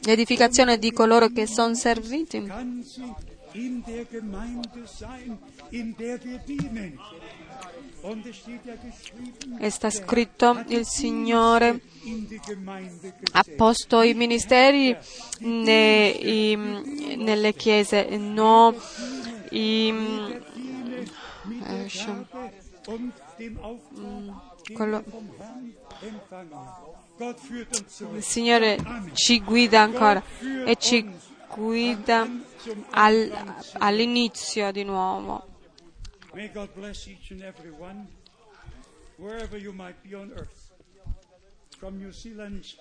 l'edificazione di coloro che sono serviti. E sta scritto il Signore ha posto i ministeri ne- i- nelle chiese, no i, eh, den quello- il. Signore ci guida ancora e ci guida al- all'inizio di nuovo. May God bless each and every one, wherever you might be on earth, from New Zealand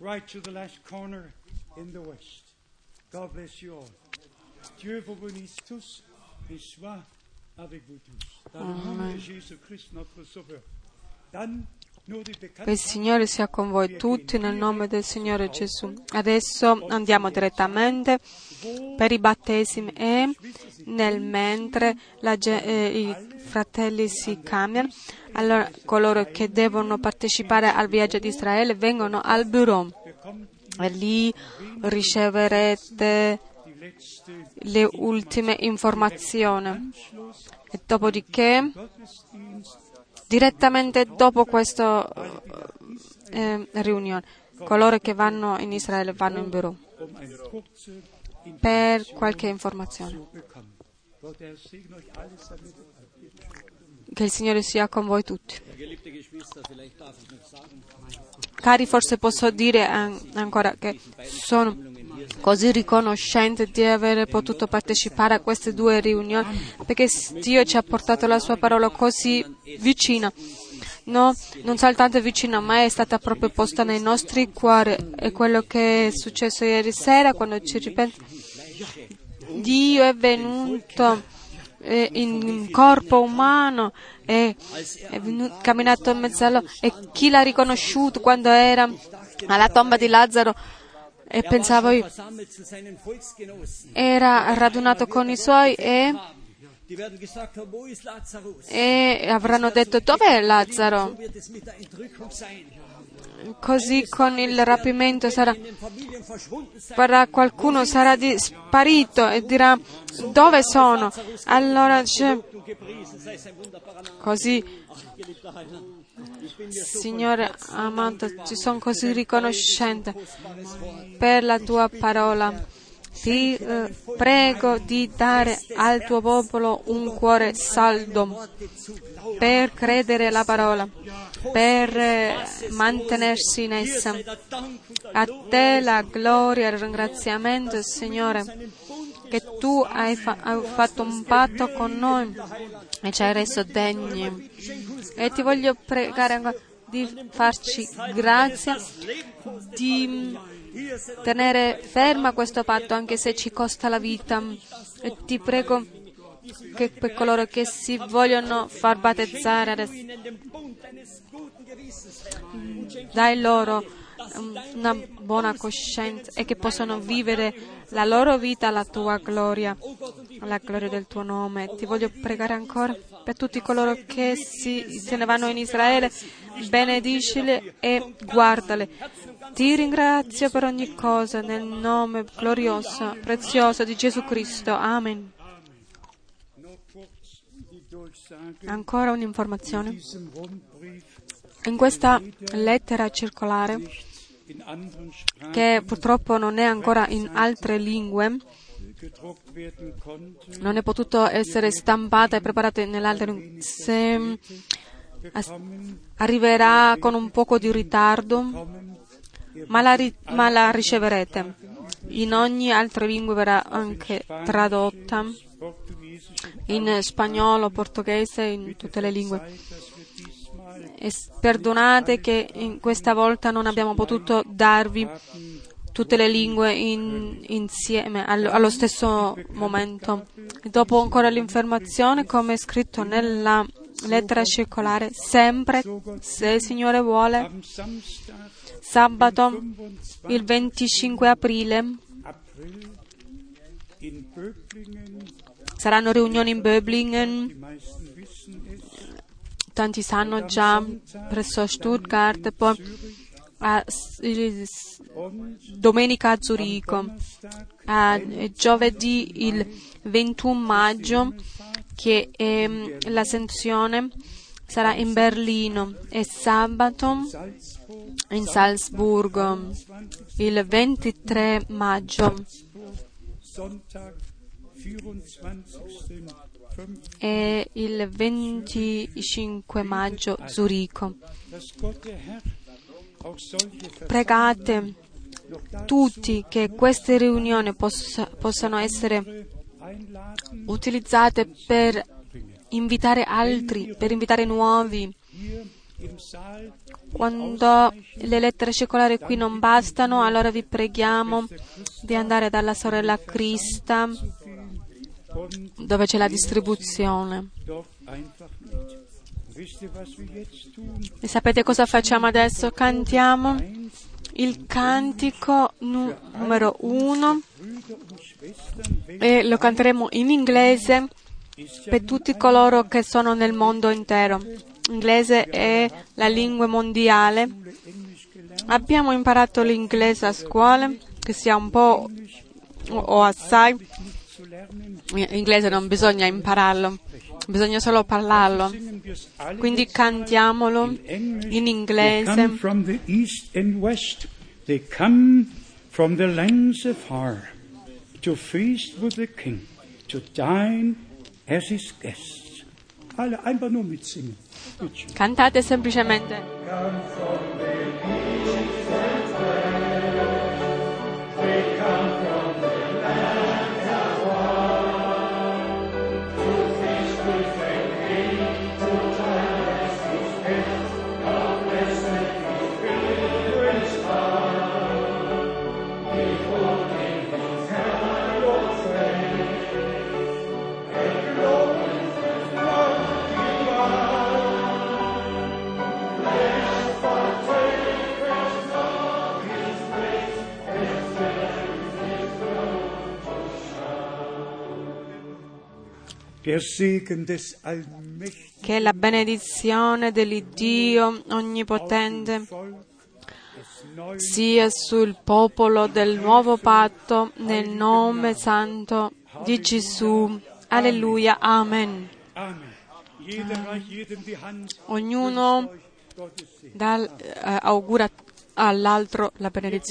right to the last corner in the west. God bless you all. Dieu vous bénisse tous et soit avec vous tous. Dans le nom de Jésus-Christ, notre Sauveur. Dann nur die Che il. Signore sia con voi tutti nel nome del Signore Gesù. Adesso andiamo direttamente per i battesimi e nel mentre la eh, i fratelli si cambiano, allora coloro che devono partecipare al viaggio di Israele vengono al bureau e lì riceverete le ultime informazioni. E dopodiché, direttamente dopo questa eh, riunione, coloro che vanno in Israele vanno in kurze per qualche informazione. Che il Signore sia con voi tutti. Cari, forse posso dire an- ancora che sono così riconoscente di aver potuto partecipare a queste due riunioni perché Dio ci ha portato la sua parola così vicina. No, non soltanto vicina, ma è stata proprio posta nei nostri cuori. È quello che è successo ieri sera quando ci ripensano. Dio è venuto eh, in corpo umano e è venuto, camminato in mezzo a loro e chi l'ha riconosciuto quando era alla tomba di Lazzaro e pensavo era radunato con i suoi e, e avranno detto dov'è Lazzaro. Così con il rapimento sarà, qualcuno sarà sparito e dirà dove sono? Allora così Signore amato, ti sono così riconoscente per la tua parola. Ti eh, prego di dare al tuo popolo un cuore saldo per credere alla parola, per eh, mantenersi in essa. A te la gloria e il ringraziamento, Signore, che tu hai, fa- hai fatto un patto con noi e ci hai reso degni. E ti voglio pregare ancora di farci grazia, di tenere ferma questo patto anche se ci costa la vita. E ti prego che per coloro che si vogliono far battezzare adesso, dai loro um, una buona coscienza e che possano vivere la loro vita alla tua gloria, alla gloria del tuo nome. Ti voglio pregare ancora per tutti coloro che si, se ne vanno in Israele, benedicili e guardale. Ti ringrazio per ogni cosa nel nome glorioso, prezioso di Gesù Cristo. Amen. Ancora un'informazione. in questa lettera circolare, che purtroppo non è ancora in altre lingue, non è potuto essere stampata e preparata nell'altre lingue, se arriverà con un poco di ritardo, ma la, ri- ma la riceverete. In ogni altra lingua verrà anche tradotta in spagnolo, portoghese, in tutte le lingue. Perdonate che questa volta non abbiamo potuto darvi tutte le lingue in- insieme allo, allo stesso momento. E dopo ancora l'informazione, come è scritto nella lettera circolare, sempre, se il Signore vuole, sabato 25. il 25 aprile saranno riunioni in Böblingen, tanti sanno già, presso Stuttgart, poi a il- domenica a Zurigo. A giovedì il 21 maggio che ehm, la sezione sarà in Berlino e sabato in Salzburgo il 23 maggio Sonntag, 24. 5. E il 25 maggio Zurigo. Pregate tutti che queste riunioni possa- possano essere utilizzate per invitare altri, per invitare nuovi. Quando le lettere circolari qui non bastano, allora vi preghiamo di andare dalla sorella Crista dove c'è la distribuzione. E sapete cosa facciamo adesso? Cantiamo il cantico nu- numero uno e lo canteremo in inglese per tutti coloro che sono nel mondo intero. L'inglese è la lingua mondiale. Abbiamo imparato l'inglese a scuola, che sia un po' o assai. L'inglese non bisogna impararlo, bisogna solo parlarlo. Quindi cantiamolo in inglese. come from Che la benedizione dell'Iddio onnipotente sia sul popolo del nuovo patto nel nome santo di Gesù. Alleluia. Amen. Ognuno dal- eh, augura all'altro la benedizione.